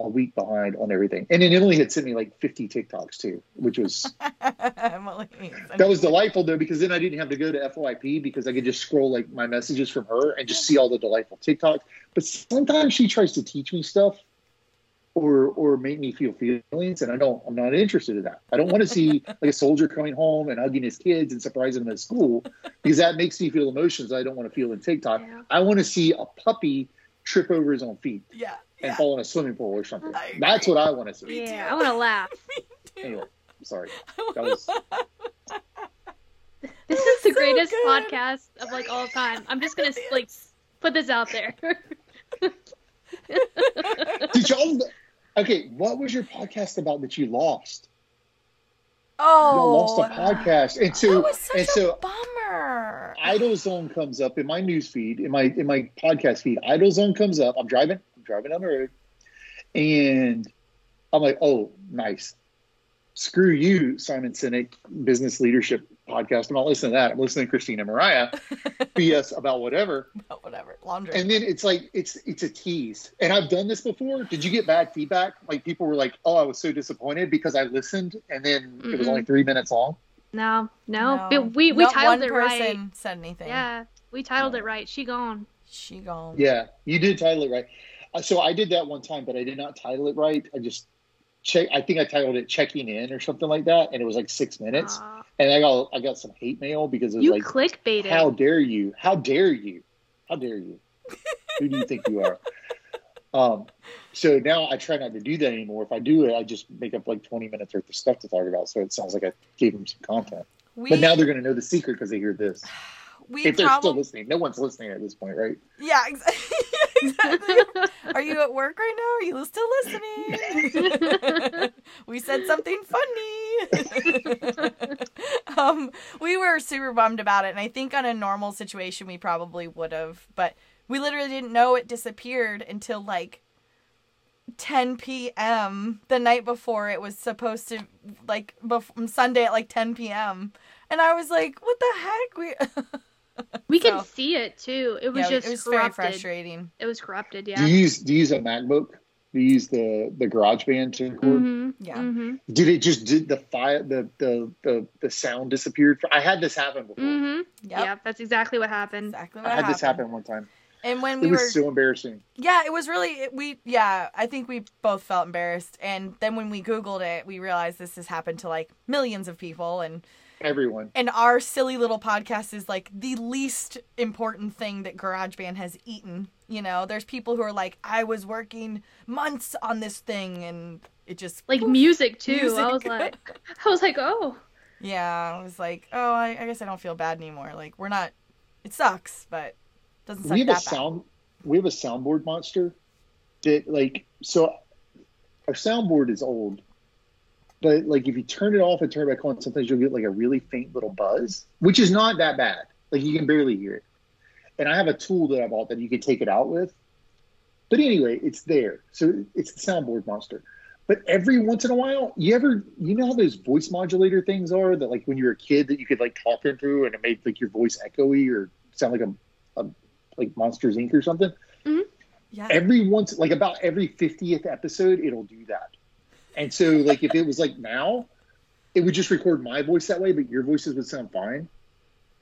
a week behind on everything. And then Emily had sent me like 50 TikToks too, which was Emily. that was delightful though because then I didn't have to go to FYP because I could just scroll like my messages from her and just see all the delightful TikToks. But sometimes she tries to teach me stuff or or make me feel feelings and I don't I'm not interested in that. I don't want to see like a soldier coming home and hugging his kids and surprising them at school because that makes me feel emotions I don't want to feel in TikTok. Yeah. I want to see a puppy trip over his own feet Yeah. And Yeah. fall in a swimming pool or something. That's what I want to see. Yeah. I want to laugh. Anyway, I'm sorry. That was This is the so greatest good. podcast of like all time. I'm just gonna like put this out there. Did y'all? Okay, what was your podcast about that you lost? Oh. Y'all lost a oh, podcast, and so That was such and so a bummer. Idle Zone comes up in my news feed, in my in my podcast feed. Idle Zone comes up. I'm driving, I'm driving down the road, and I'm like, oh, nice. Screw you, Simon Sinek, business leadership podcast. I'm not listening to that. I'm listening to Christina Mariah, BS about whatever. But whatever. Laundry. And then it's like it's it's a tease. And I've done this before. Did you get bad feedback? Like people were like, "Oh, I was so disappointed because I listened, and then it was only mm-hmm. three minutes long." no, no, No. But we we Not titled one it person right. said anything. Yeah, we titled it right. She gone. She gone. Yeah, you did title it right. So I did that one time, but I did not title it right. I just check. I think I titled it "checking in" or something like that, and it was like six minutes. Aw. And I got I got some hate mail because it was you like, clickbaited. "How dare you? How dare you? How dare you? Who do you think you are?" Um, so now I try not to do that anymore. If I do it, I just make up like 20 minutes worth of stuff to talk about. So it sounds like I gave them some content. We, But now they're going to know the secret because they hear this. we If they're still listening, no one's listening at this point, right? Yeah, ex- exactly. Are you at work right now? Are you still listening? we said something funny. um, we were super bummed about it, and I think on a normal situation we probably would have, but we literally didn't know it disappeared until like 10 p.m. the night before it was supposed to like bef- Sunday at like 10 p.m. and I was like, "What the heck?" We We So- could see it too. It was yeah, just it was very frustrating. It was corrupted. Do Yeah. you use do you use a MacBook? Do you use the the GarageBand to record? Mm-hmm. Yeah. Mm-hmm. Did it just did the file the the the, the sound disappeared? I had this happen before. Mm-hmm. Yep. Yeah, that's exactly what happened. Exactly what I had happened. this happen one time. And when we It we was were so embarrassing. Yeah, it was really it, we yeah, I think we both felt embarrassed and then when we googled it, we realized this has happened to like millions of people and Everyone. and our silly little podcast is like the least important thing that GarageBand has eaten. You know, there's people who are like, I was working months on this thing, and it just Like poof. music too. Music. I was like, I was like, oh, Yeah, I was like, oh, I, I guess I don't feel bad anymore. Like we're not. It sucks, but it doesn't suck we have that a bad. sound we have a soundboard monster that like so our soundboard is old but like if you turn it off and turn it back on sometimes you'll get like a really faint little buzz which is not that bad. Like you can barely hear it. And i have a tool that i bought that you can take it out with. But anyway it's there. So it's the soundboard monster. But every once in a while you ever you know how those voice modulator things are that like when you were a kid that you could like talk into and it made like your voice echoey or sound like a, a like monsters inc. or something? Mm-hmm. Yeah. every once like about every 50th episode it'll do that and so like if it was like now it would just record my voice that way but your voices would sound fine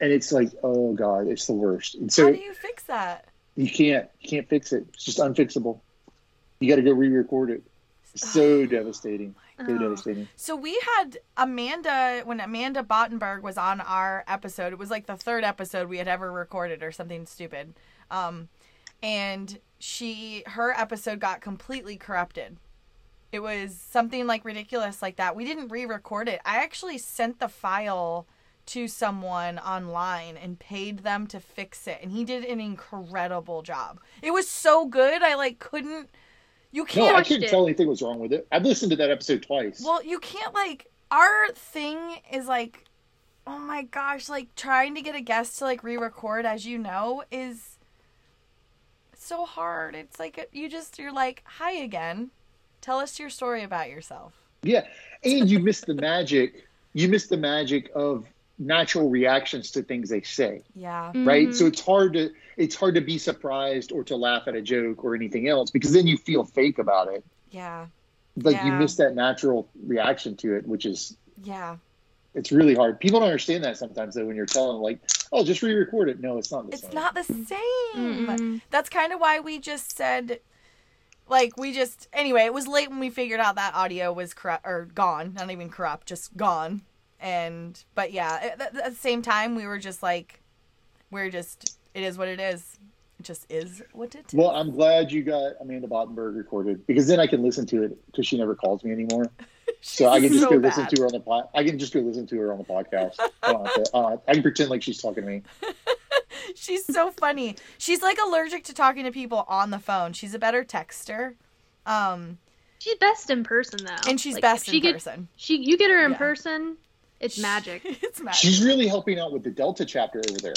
and it's like oh god it's the worst and so How do you fix that? you can't you can't fix it it's just unfixable you got to go re-record it so devastating so Oh. devastating So we had Amanda when Amanda Bottenberg was on our episode. It was like the third episode we had ever recorded or something stupid. Um and she her episode got completely corrupted. It was something like ridiculous like that. We didn't re-record it. I actually sent the file to someone online and paid them to fix it and he did an incredible job. It was so good. I like couldn't you can't No, i couldn't tell anything was wrong with it i've listened to that episode twice Well, you can't like our thing is like oh my gosh, like trying to get a guest to like re-record as you know is so hard. It's like you just you're like, "Hi again. Tell us your story about yourself." Yeah, and you miss the magic. You miss the magic of natural reactions to things they say, Yeah. right? Mhm. So it's hard to it's hard to be surprised or to laugh at a joke or anything else because then you feel fake about it. Yeah. Like you miss that natural reaction to it, which is Yeah. it's really hard. People don't understand that sometimes though when you're telling them like, "Oh, just re-record it." No, it's not the It's same. not the same. Mm-mm. That's kind of why we just said like we just anyway, it was late when we figured out that audio was corrupt or gone, not even corrupt, just gone. And but yeah, at, at the same time we were just like we're just it is what it is. It just is what it is. Well, I'm glad you got Amanda Bottenberg recorded because then I can listen to it because she never calls me anymore. So I can just so go listen to her on the pod. I can just go listen to her on the podcast. I, to- uh, I can pretend like she's talking to me. She's so funny. She's like allergic to talking to people on the phone. She's a better texter. Um She's best in person though, and she's Like, best if she in get- person. She, you get her in Yeah. person, it's magic. it's magic. She's really helping out with the Delta chapter over there.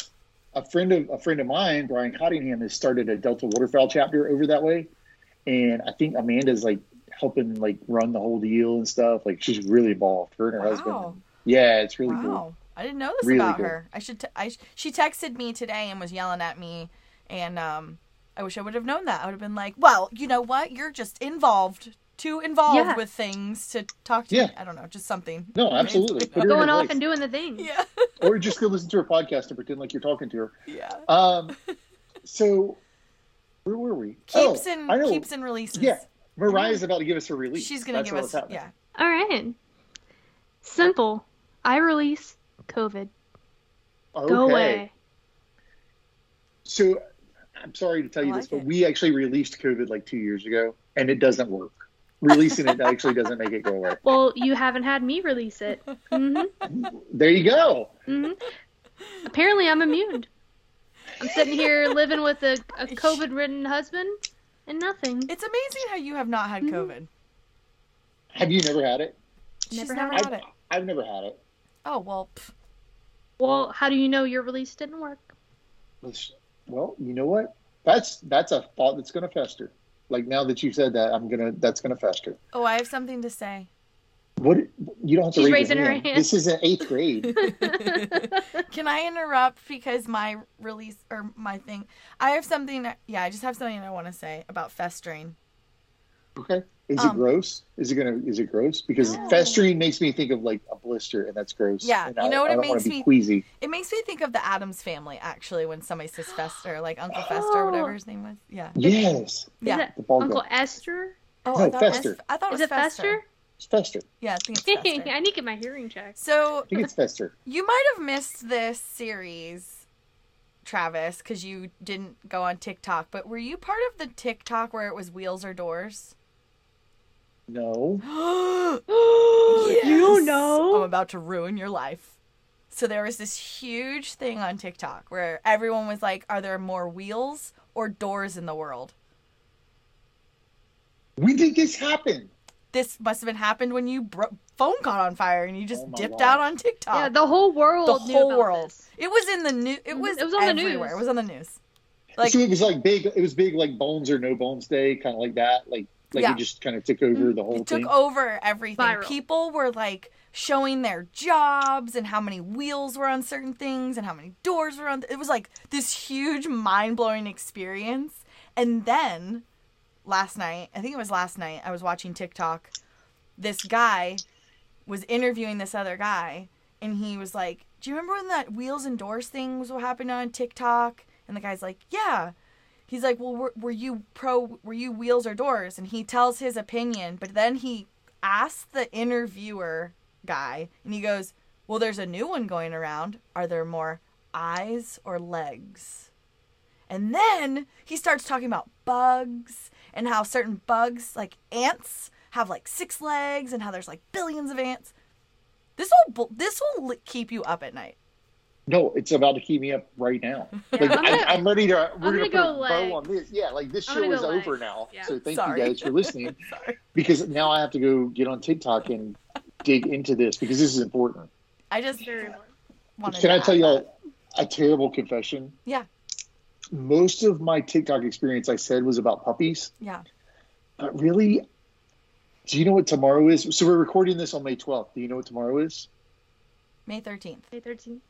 A friend of a friend of mine, Brian Cottingham, has started a Delta waterfowl chapter over that way, and I think Amanda's like helping like run the whole deal and stuff. Like she's really involved. Her and her Wow. husband. Yeah, it's really wow. cool. I didn't know this Really about cool. her. I should. T- I sh- she texted me today and was yelling at me, and um, I wish I would have known that. I would have been like, "Well, you know what? You're just involved, too involved Yeah. with things to talk to Yeah. me. I don't know, just something." No, absolutely. Put Going off place. and doing the thing. Yeah, or just go listen to her podcast and pretend like you're talking to her. yeah. Um, so where were we? Keeps oh, and I know. keeps and releases. Yeah, Mariah's about to give us her release. she's gonna That's give what's us. happening. Yeah, All right. Simple. I release COVID. Okay. Go away. So I'm sorry to tell you I this, but it. we actually released COVID like two years ago, and it doesn't work. Releasing it actually doesn't make it go away. Well, you haven't had me release it. hmm There you go. hmm Apparently, I'm immune. I'm sitting here living with a, a COVID-ridden husband and nothing. it's amazing how you have not had Mhm. COVID. Have you never had it? She's Never never had had I've, it. I've never had it. Oh well, pff, Well, how do you know your release didn't work? Well, you know what? That's that's a thought that's going to fester. Like now that you said that, I'm gonna that's going to fester. oh, I have something to say. What You don't have to She's raise your raising her hand. hand. This is an eighth grade. Can I interrupt because my release or my thing? I have something. Yeah, I just have something I want to say about festering. Okay. Is Um, it gross? Is it gonna? Is it gross? Because No. festering makes me think of like a blister, and that's gross. Yeah, and you I, know what I it makes me- queasy. It makes me think of the Addams family actually when somebody says Fester, like Uncle Fester, whatever Oh. his name was. Yeah. Yes, Yeah. It Uncle. Esther? Oh, No, I thought it was- Fester. I thought it Is was it Fester? It's fester. Yeah, I think it's Fester. I need to get my hearing checked. So I think it's fester. you might have missed this series, Travis, because you didn't go on TikTok. But were you part of the TikTok where it was wheels or doors? No. yes! You know. I'm about to ruin your life. So there was this huge thing on TikTok where everyone was like, "Are there more wheels or doors in the world?" When did this happen? This must have been happened when you bro- phone caught on fire and you just Oh dipped God. out on TikTok. Yeah, the whole world the knew whole about world. this. It was in the news. It was. It was on the everywhere. news. It was on the news. Like so it was like big. It was big, like Bones or No Bones Day, kind of like that. Like, like Yeah. Mm-hmm. it just kind of took over the whole it took thing. over everything. Viral. People were like showing their jobs and how many wheels were on certain things and how many doors were on. It was like this huge, mind blowing experience. And then last night, I think it was last night, I was watching TikTok. This guy was interviewing this other guy, and he was like, "Do you remember when that wheels and doors thing was what happened on TikTok?" And the guy's like, "Yeah." He's like, "Well, were, were you pro? Were you wheels or doors?" And he tells his opinion, but then he asks the interviewer guy, and he goes, "Well, there's a new one going around. Are there more eyes or legs?" And then he starts talking about bugs and how certain bugs, like ants, have like six legs, and how there's like billions of ants. This will this will keep you up at night. No, it's about to keep me up right now. Yeah, like I'm gonna- I, I'm ready to. We're I'm gonna, gonna put go a bow on this. Yeah, like this show is go leg. over now. Yeah. So thank Sorry. you guys for listening because now I have to go get on TikTok and dig into this because this is important. I just Very much. wanted Can to I tell you that. a, a terrible confession? Yeah. Most of my TikTok experience, I said, was about puppies. Yeah. But really, do you know what tomorrow is? So we're recording this on May 12th. Do you know what tomorrow is? May thirteenth. Day 13.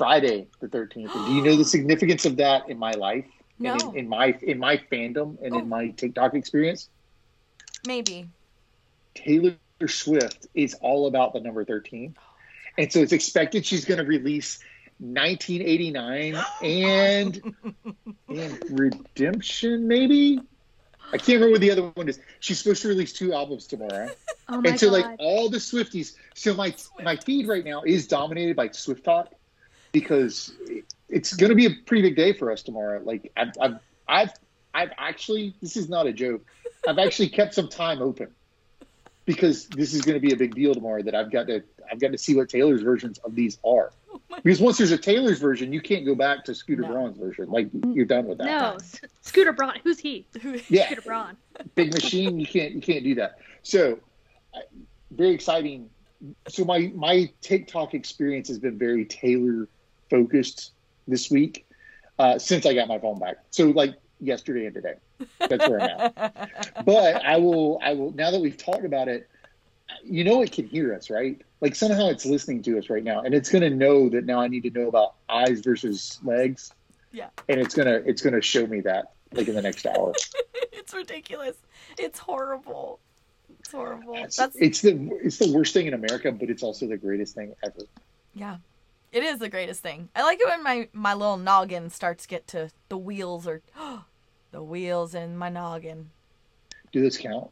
Friday the 13th. And do you know the significance of that in my life? No, And in, in my in my fandom and Oh. in my TikTok experience? maybe. Taylor Swift is all about the number 13. And so it's expected she's going to release 1989 and, and Redemption, maybe? I can't remember what the other one is. She's supposed to release two albums tomorrow. Oh and so, god. like, all the Swifties. So, my my feed right now is dominated by Swift Talk because it's going to be a pretty big day for us tomorrow. Like, I've, I've, I've, I've actually, this is not a joke. I've actually kept some time open because this is going to be a big deal tomorrow that I've got to I've got to see what Taylor's versions of these are. Because once there's a Taylor's version, you can't go back to Scooter No. Braun's version. Like you're done with that. no, S- Scooter Braun. Who's he? Yeah, Scooter Braun. big machine. You can't you can't do that. So very exciting. So my my TikTok experience has been very Taylor focused this week uh, since I got my phone back. So like yesterday and today. That's where I'm at. but I will I will now that we've talked about it, you know it can hear us, right? Like somehow it's listening to us right now and it's gonna know that now I need to know about eyes versus legs. Yeah. And it's gonna it's gonna show me that like in the next hour. it's ridiculous. It's horrible. It's horrible. It's, That's it's the it's the worst thing in America, but it's also the greatest thing ever. yeah. It is the greatest thing. I like it when my my little noggin starts to get to the wheels or the wheels in my noggin. Do this count?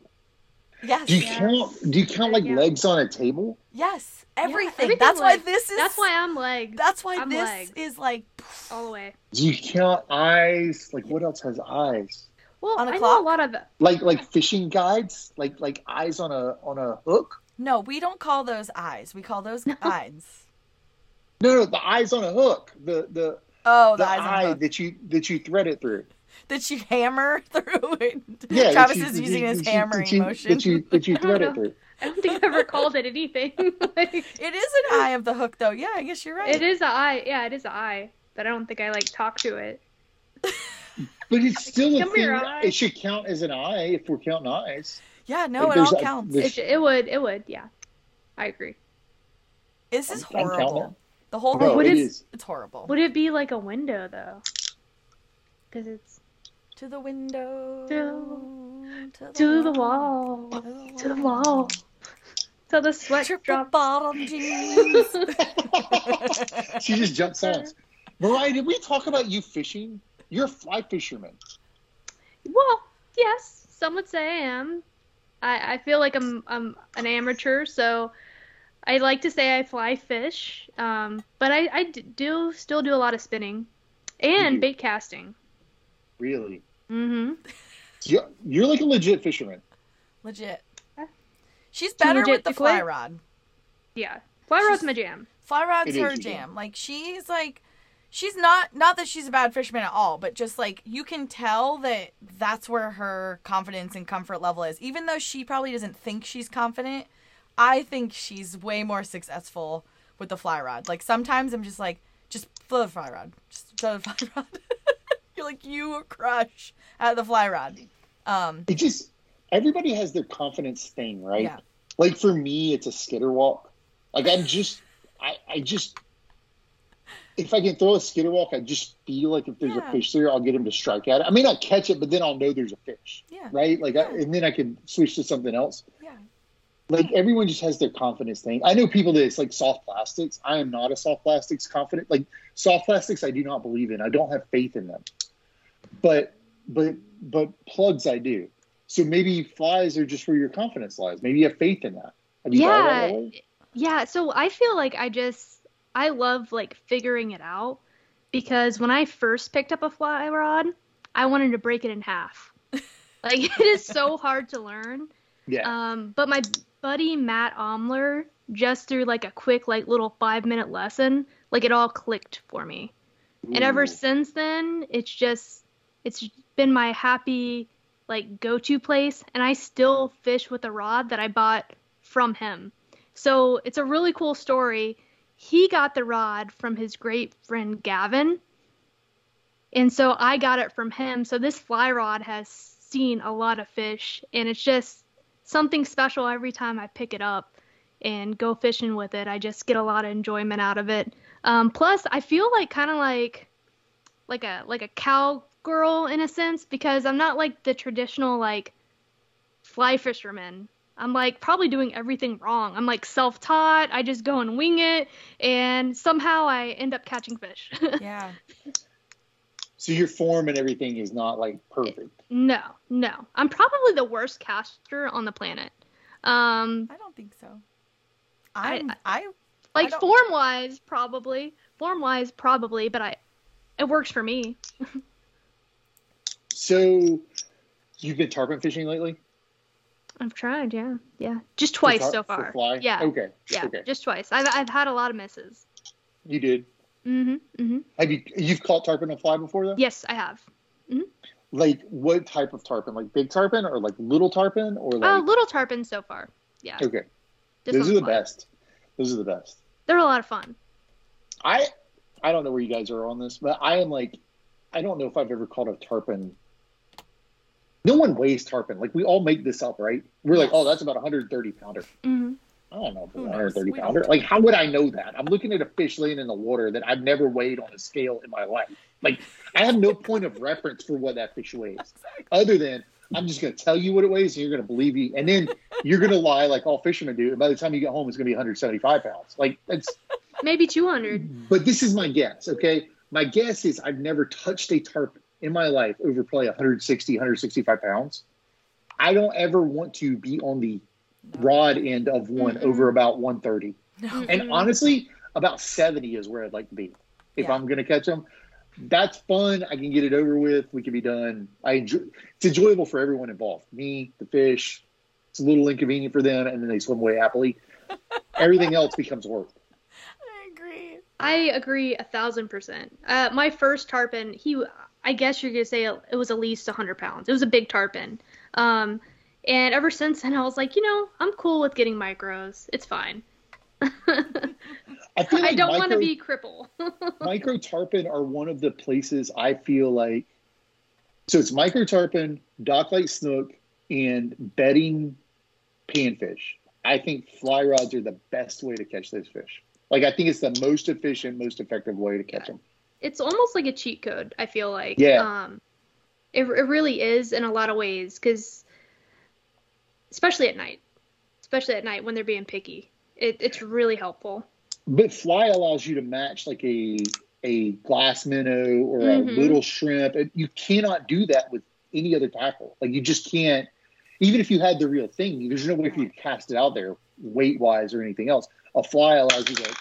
Yes. Do you Yes. count do you count like Yeah. legs on a table? Yes. Everything. everything That's why legs. this is That's why I'm legs. That's why I'm this legs. is like all the way. Do you count eyes? Like what else has eyes? Well, On a I know a lot of Like like fishing guides? Like like eyes on a on a hook? No, we don't call those eyes. We call those eyes. No, no, the eyes on a hook. The the Oh, the, the eyes eye the that you that you thread it through. that you hammer through it. Yeah, Travis that you- is using you- his that you- hammering that motion. That you that you I thread it through. I don't think I've ever called it anything. like, It is an eye of the hook, though. Yeah, I guess you're right. it is a eye. Yeah, it is a eye. But I don't think I like talk to it. But it's still a thing. It should count as an eye if we're counting eyes. Yeah, no, Like, it all counts. there's- It, sh- it would. It would. Yeah. I agree. This is I'm- I'm horrible. The whole thing would it it- is. it's horrible. Would it be like a window though? Because it's To the window. To- to to the wall, to the wall, till the sweat Triple drops. bottom jeans. She just jumped songs. Mariah, did we talk about you fishing? You're a fly fisherman. Well, yes, some would say I am. I, I feel like I'm I'm an amateur, so I like to say I fly fish. Um, but I do still do a lot of spinning and do. bait casting. Really? Mm-hmm. You're, you're like a legit fisherman. Legit. She's better legit with the fly quit? rod. Yeah, fly rod's my jam. Fly rod's It is her jam. jam. Like she's like she's not not that she's a bad fisherman at all, but just like you can tell that that's where her confidence and comfort level is. Even though she probably doesn't think she's confident, I think she's way more successful with the fly rod. Like sometimes I'm just like just throw the fly rod. Just throw the fly rod. You're like you crush at the fly rod. Um It just everybody has their confidence thing, right? Yeah. Like for me, it's a skitter walk. Like I'm just, I, I just, if I can throw a skitter walk, I just feel like if there's Yeah. a fish there, I'll get him to strike at it. I may not catch it, but then I'll know there's a fish, yeah. right? Like, I, and then I can switch to something else. Yeah. Like everyone just has their confidence thing. I know people that it's like soft plastics. I am not a soft plastics confident. Like soft plastics, I do not believe in. I don't have faith in them. But but but plugs, I do. So maybe flies are just where your confidence lies. Maybe you have faith in that. Thought that Yeah, yeah. So I feel like I just I love like figuring it out because when I first picked up a fly rod, I wanted to break it in half. Like it is so hard to learn. Yeah. Um, but my buddy Matt Omler, just through like a quick like little five minute lesson, like it all clicked for me. And ever since then, it's just it's been my happy like go to place, and I still fish with a rod that I bought from him. So it's a really cool story. He got the rod from his great friend Gavin. And so I got it from him. So this fly rod has seen a lot of fish and it's just something special every time I pick it up and go fishing with it. I just get a lot of enjoyment out of it. Um, plus I feel like kind of like like a like a cowgirl in a sense because I'm not like the traditional like fly fisherman. I'm like probably doing everything wrong. I'm like self-taught. I just go and wing it and somehow I end up catching fish. Yeah. So your form and everything is not like perfect. no, no. I'm probably the worst caster on the planet. Um I don't think so. I'm, I, like don't- form-wise probably. Form-wise probably, but I it works for me. So you've been tarpon fishing lately? I've tried, yeah. Yeah. Just twice For so tar- for far. fly? Yeah. Okay. Yeah, Okay. just twice. I've I've had a lot of misses. You did. Mhm. Mhm. Have you you've caught tarpon on fly before though? Yes, I have. Like what type of tarpon? Like big tarpon or like little tarpon or Uh, like little tarpon so far. Yeah. Okay. This Those are the fly. best. Those are the best. They're a lot of fun. I I don't know where you guys are on this, but I am like I don't know if I've ever caught a tarpon. No one weighs tarpon. Like we all make this up, right? We're like, oh, that's about a 130 pounder. I don't know if it's Who a knows? 130 pounder. Like, how would I know that? I'm looking at a fish laying in the water that I've never weighed on a scale in my life. Like, I have no point of reference for what that fish weighs, other than I'm just going to tell you what it weighs, and you're going to believe me, and then you're going to lie like all fishermen do. And by the time you get home, it's going to be 175 pounds. Like, that's. Maybe 200. But this is my guess. Okay, my guess is I've never touched a tarpon in my life over probably 160, 165 pounds. I don't ever want to be on the rod end of one Mm-mm. over about 130. No. And honestly, about 70 is where I'd like to be. If Yeah. I'm going to catch them, that's fun. I can get it over with. We can be done. I enjoy, it's enjoyable for everyone involved. Me, the fish. It's a little inconvenient for them, and then they swim away happily. Everything else becomes work. I agree. I agree a thousand percent. Uh, my first tarpon, he, I guess you're gonna say it was at least 100 pounds. It was a big tarpon. Um, and ever since then, I was like, you know, I'm cool with getting micros. It's fine. I feel I don't want to be cripple. micro tarpon are one of the places I feel like. So it's micro tarpon, docklight snook, and bedding panfish I think fly rods are the best way to catch those fish. Like I think it's the most efficient, most effective way to catch them. It's almost like a cheat code. I feel like. Yeah. Um, it it really is in a lot of ways because, especially at night, especially at night when they're being picky, it, it's really helpful. But fly allows you to match like a a glass minnow or Mhm. a little shrimp. You cannot do that with any other tackle. Like you just can't. Even if you had the real thing, there's no way for you to cast it out there weight wise or anything else. A fly allows you to.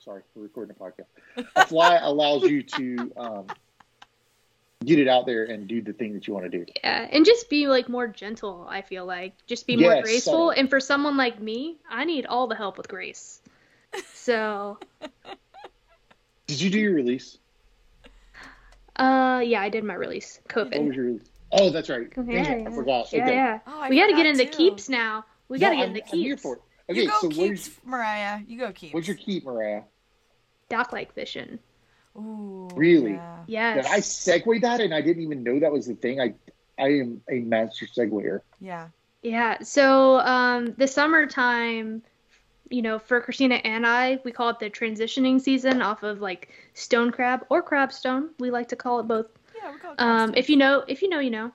Sorry, we're recording a podcast. A fly allows you to um, get it out there and do the thing that you want to do. Yeah, and just be like more gentle. I feel like just be more Yes, graceful. subtle. And for someone like me, I need all the help with grace. So, Did you do your release? uh, yeah, I did my release. What was COVID. your release? Oh, that's right. Yeah, Dang yeah. I forgot. Yeah, okay. yeah. Oh, I we got to get forgot into too. keeps now. We got to No, get I'm- into I'm here keeps. for it. Okay, you go so keeps, where's, Mariah. You go keeps. what's your keep, Mariah? Dock like fishing. Ooh. Really? Yeah. Yes. Did I segue that and I didn't even know that was the thing? I I am a master seguer. Yeah. Yeah. So um, the summertime, you know, for Christina and I, we call it the transitioning season off of like stone crab or crab stone. We like to call it both. Yeah. We call it Um, if you know, if you know, you know.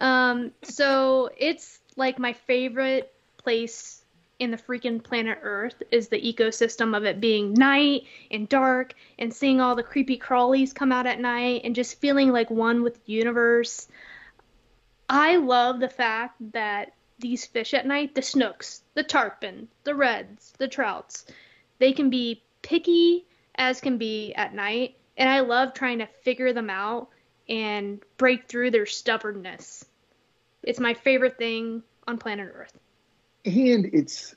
Um, so it's like my favorite place in the freaking planet Earth is the ecosystem of it being night and dark and seeing all the creepy crawlies come out at night and just feeling like one with the universe. I love the fact that these fish at night, the snooks, the tarpon, the reds, the trouts, they can be picky as can be at night, and I love trying to figure them out and break through their stubbornness. It's my favorite thing on planet Earth. And it's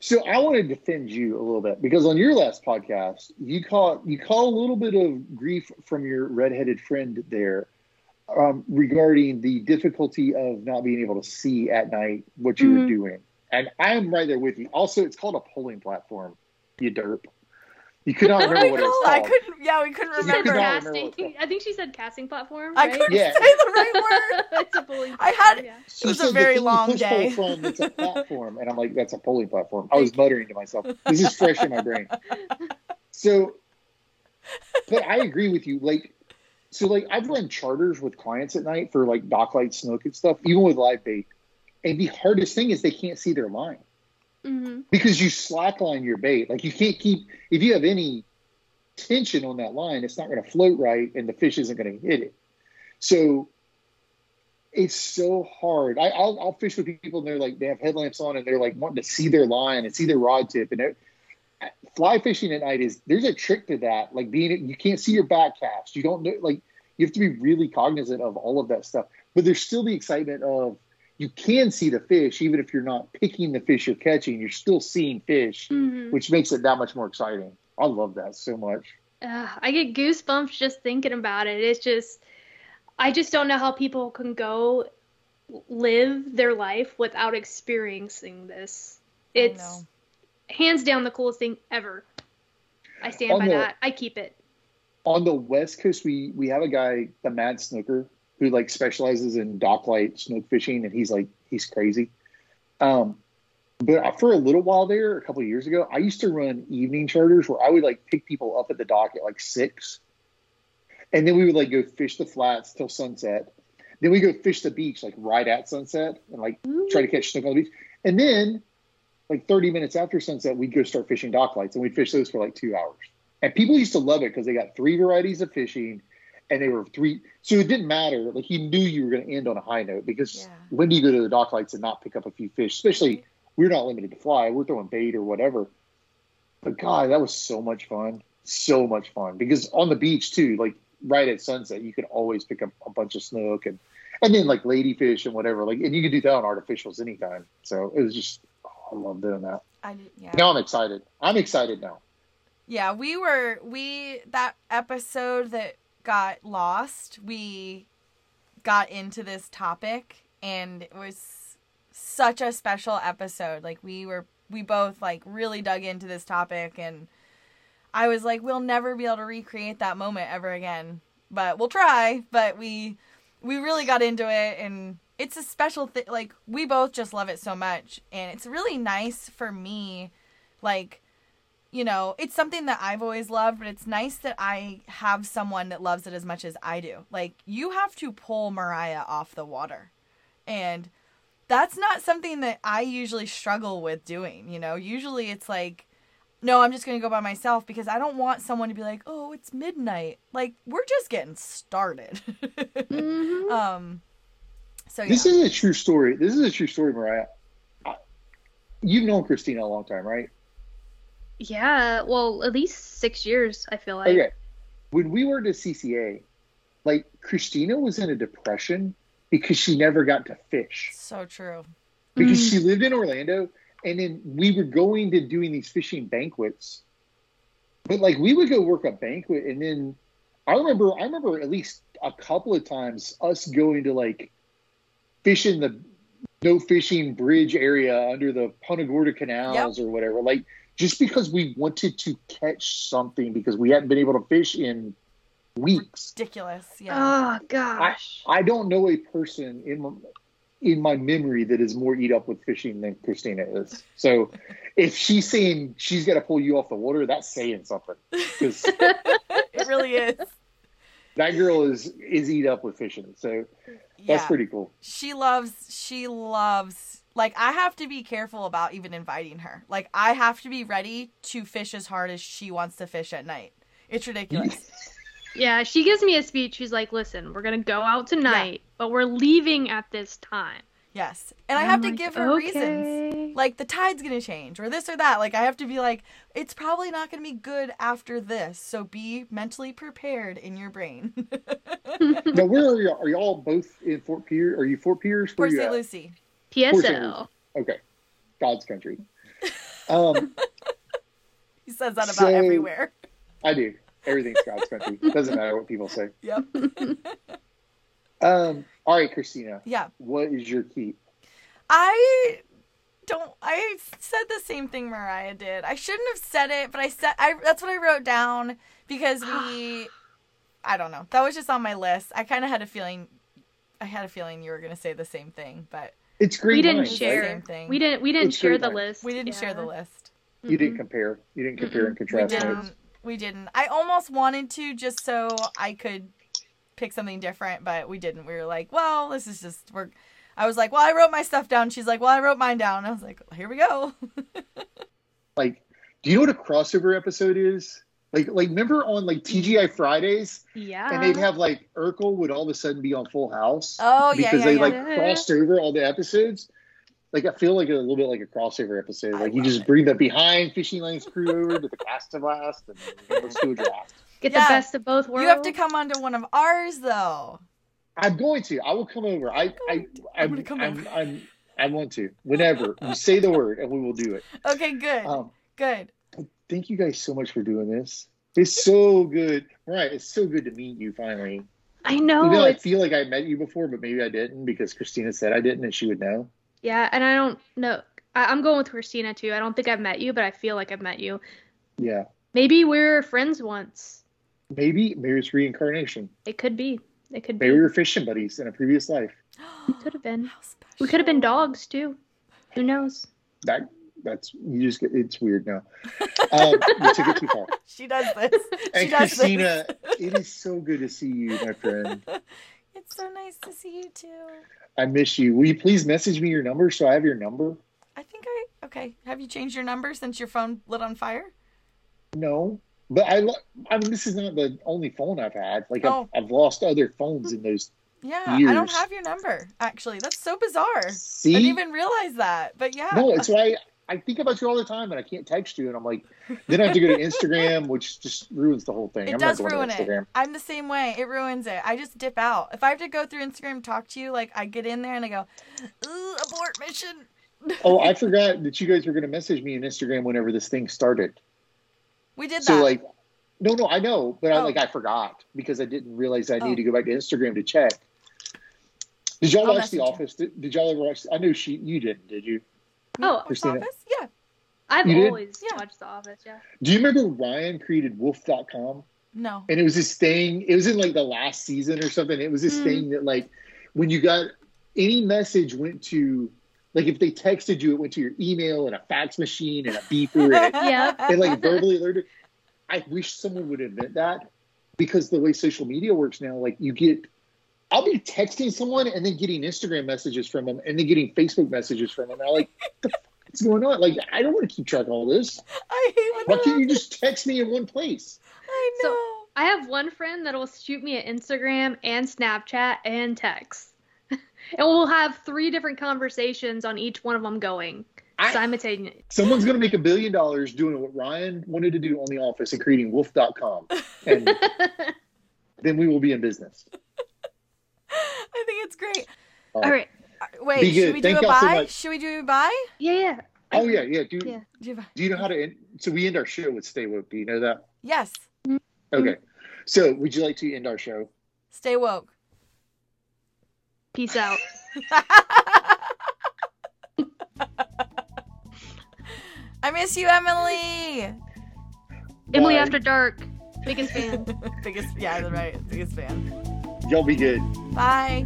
so I want to defend you a little bit because on your last podcast, you caught you call a little bit of grief from your redheaded friend there um, regarding the difficulty of not being able to see at night what you were Mhm. doing. And I'm right there with you. Also, it's called a polling platform. You derp. You could not oh remember what it was I couldn't. Yeah, we couldn't She could remember. casting. remember I think she said casting platform. I couldn't Yeah. say the right word. it's a bullying I had- platform, yeah. She was a said very long day. pull From, it's a platform, and I'm like, that's a polling platform. I was muttering to myself. This is fresh in my brain. So, but I agree with you. Like, so like I've run charters with clients at night for like dock docklight snook and stuff, even with live bait. And the hardest thing is they can't see their line hmm because you slackline your bait. Like you can't keep if you have any tension on that line, it's not going to float right, and the fish isn't going to hit it. So it's so hard. I, I'll, I'll fish with people, and they're like they have headlamps on, and they're like wanting to see their line and see their rod tip. And fly fishing at night is there's a trick to that. Like being you can't see your back cast. You don't know like you have to be really cognizant of all of that stuff. But there's still the excitement of you can see the fish even if you're not picking the fish you're catching. You're still seeing fish, hmm which makes it that much more exciting. I love that so much. Uh, I get goosebumps just thinking about it. It's just, I just don't know how people can go live their life without experiencing this. It's hands down the coolest thing ever. I stand On by the- that. I keep it. on the west coast we we have a guy the mad snooker who like specializes in docklight snook fishing and he's like he's crazy. Um but for a little while there a couple of years ago i used to run evening charters where i would like pick people up at the dock at like six. And then we would like go fish the flats till sunset. Then we go fish the beach like right at sunset and like try to catch snook on the beach. And then like 30 minutes after sunset we'd go start fishing dock lights and we'd fish those for like two hours. And people used to love it because they got three varieties of fishing and they were three so it didn't matter like he knew you were going to end on a high note because Yeah. when do you go to the dock lights and not pick up a few fish? Especially we're not limited to fly we're throwing bait or whatever. But god that was so much fun so much fun because on the beach too like right at sunset you could always pick up a bunch of snook and and then like ladyfish and whatever like and you could do that on artificials anytime. So it was just oh, i love doing that. I yeah. now i'm excited. I'm excited now. Yeah, we were we that episode that got lost, we got into this topic and it was such a special episode. Like we were we both like really dug into this topic and I was like we'll never be able to recreate that moment ever again. But we'll try, but we we really got into it and it's a special thing. Like we both just love it so much, and it's really nice for me. Like, you know, it's something that I've always loved, but it's nice that I have someone that loves it as much as I do. Like, you have to pull Mariah off the water, and that's not something that I usually struggle with doing. You know, usually it's like. No, I'm just gonna go by myself because I don't want someone to be like, "Oh, it's midnight." Like we're just getting started. Mhm. um, so yeah. This is a true story. This is a true story, Mariah. You've known Christina a long time, right? Yeah, well, at least six years. I feel like. Okay. When we were at CCA, like Christina was in a depression because she never got to fish. So true. Because Mm. she lived in Orlando and then we were going to doing these fishing banquets. But like we would go work a banquet and then I remember I remember at least a couple of times us going to like fishing the no fishing bridge area under the Punta Gorda canals or whatever. Like just because we wanted to catch something because we hadn't been able to fish in weeks. Ridiculous. Yeah. Oh gosh. I don't know a person in my, in my memory that is more eat up with fishing than Christina is. So if she's saying she's got to pull you off the water, that's saying something because it really is. that girl is is eat up with fishing. So that's yeah. pretty cool. She loves. She loves. Like I have to be careful about even inviting her. Like I have to be ready to fish as hard as she wants to fish at night. It's ridiculous. Yeah, she gives me a speech. She's like, "Listen, we're gonna go out tonight, but we're leaving at this time." yes. And I I'm have to like, give her reasons. Like the tide's gonna change or this or that. Like I have to be like, it's probably not gonna be good after this. So be mentally prepared in your brain. now where are y'all? Are y'all both in Fort Pierce? Are you Fort Pierce? Where Port you St. at? Lucie. PSL. Okay, God's country. Um, He says that about So- everywhere. I do. Everything's God's country. Doesn't matter what people say. Yep. Um, all right, Christina. Yeah. What is your keep? I don't. I said the same thing Mariah did. I shouldn't have said it, but I said. I that's what I wrote down because we. I don't know. That was just on my list. I kind of had a feeling. I had a feeling you were gonna say the same thing, but It's great. We didn't minds, It's the right? share. same. We didn't. We didn't It's share the minds. list. we didn't share the list. You didn't Mhm. compare. You didn't compare and contrast. We contrast didn't. notes. We didn't. I almost wanted to just so I could pick something different, but we didn't. We were like, well, this is just we're. I was like, well, I wrote my stuff down. She's like, well, I wrote mine down. I was like, here we go. Like, do you know what a crossover episode is? Like, like remember on like TGI Fridays, Yeah. and they'd have like Urkel would all of a sudden be on Full House Oh yeah, because yeah, they yeah. like Yeah. crossed over all the episodes. Like, I feel like a little bit like a crossover episode. I Like, you just it. bring the behind fishing lanes crew over to the cast of last, and let's do a draft. Get Yeah. the best of both worlds. You have to come onto one of ours though. I'm going to. I will come over. I, I, I'm I'm, come I'm, over. I'm, I want to. Whenever you say the word, and we will do it. Okay, good, Um, good. Thank you guys so much for doing this. It's so good. Right. It's so good to meet you finally. I know. Even though I feel like I met you before, but maybe I didn't because Christina said I didn't and she would know. yeah, and I don't know. I, I'm going with Christina too. I don't think I've met you, but I feel like I've met you. Yeah. Maybe we were friends once. Maybe maybe it's reincarnation. It could be. It could be. Maybe we were fishing buddies in a previous life. Could have been. How. We could have been dogs too. Who knows? That that's you just get it's weird now. Um, you took it too far. She does this. And does Christina, this. it is so good to see you, my friend. it's so nice to see you too. I miss you. Will you please message me your number so I have your number? I think I okay. Have you changed your number since your phone lit on fire? No. But I, lo- I mean, this is not the only phone I've had. Like, Oh. I've, I've lost other phones in those. Yeah, I don't have your number. Actually, that's so bizarre. See? I didn't even realize that. But yeah. No, it's why I think about you all the time and I can't text you. And I'm like, then I have to go to Instagram, which just ruins the whole thing. It I'm does not going ruin it. I'm the same way. It ruins it. I just dip out. If I have to go through Instagram talk to you, like I get in there and I go, Ooh, abort mission. Oh, I forgot that you guys were going to message me on Instagram whenever this thing started. We did So, that. like, no, no, I know, but I Oh. like I forgot because I didn't realize I Oh. need to go back to Instagram to check. Did y'all I'll watch The. Office? Did, did y'all ever watch? I know she, you didn't, did you? Oh, Post Christina. office? Yeah. I've You did? always Yeah. watched The Office. Yeah. Do you remember Ryan created WUPHF.com? No. and it was this thing it was in like the last season or something it was this Mm. thing that like when you got any message went to like if they texted you, it went to your email and a fax machine and a beeper and, it, Yep. and like verbally alerted. I wish someone would invent that because the way social media works now, like you get, I'll be texting someone and then getting Instagram messages from them and then getting Facebook messages from them. And I'm like, the fuck is going on? Like, I don't want to keep track of all this. I hate when Why can't you just text me in one place? I So- know. I have one friend that'll shoot me an Instagram and Snapchat and text. and we'll have three different conversations on each one of them going I- simultaneously. Someone's going to make a billion dollars doing what Ryan wanted to do on The Office and creating WUPHF.com. And then we will be in business. I think it's great. All All right. Uh, Wait, Be should we do Thank a y'all so bye? should we do a bye? Yeah, yeah. Oh, yeah, yeah. Do, Yeah. Do bye. do you know how to end? So we end our show with Stay Woke. Do you know that? Yes. Okay. So would you like to end our show? Stay woke. Peace out. I miss you, Emily. Emily After Dark. Biggest fan. biggest, yeah, right. Biggest fan. Y'all be good. Bye.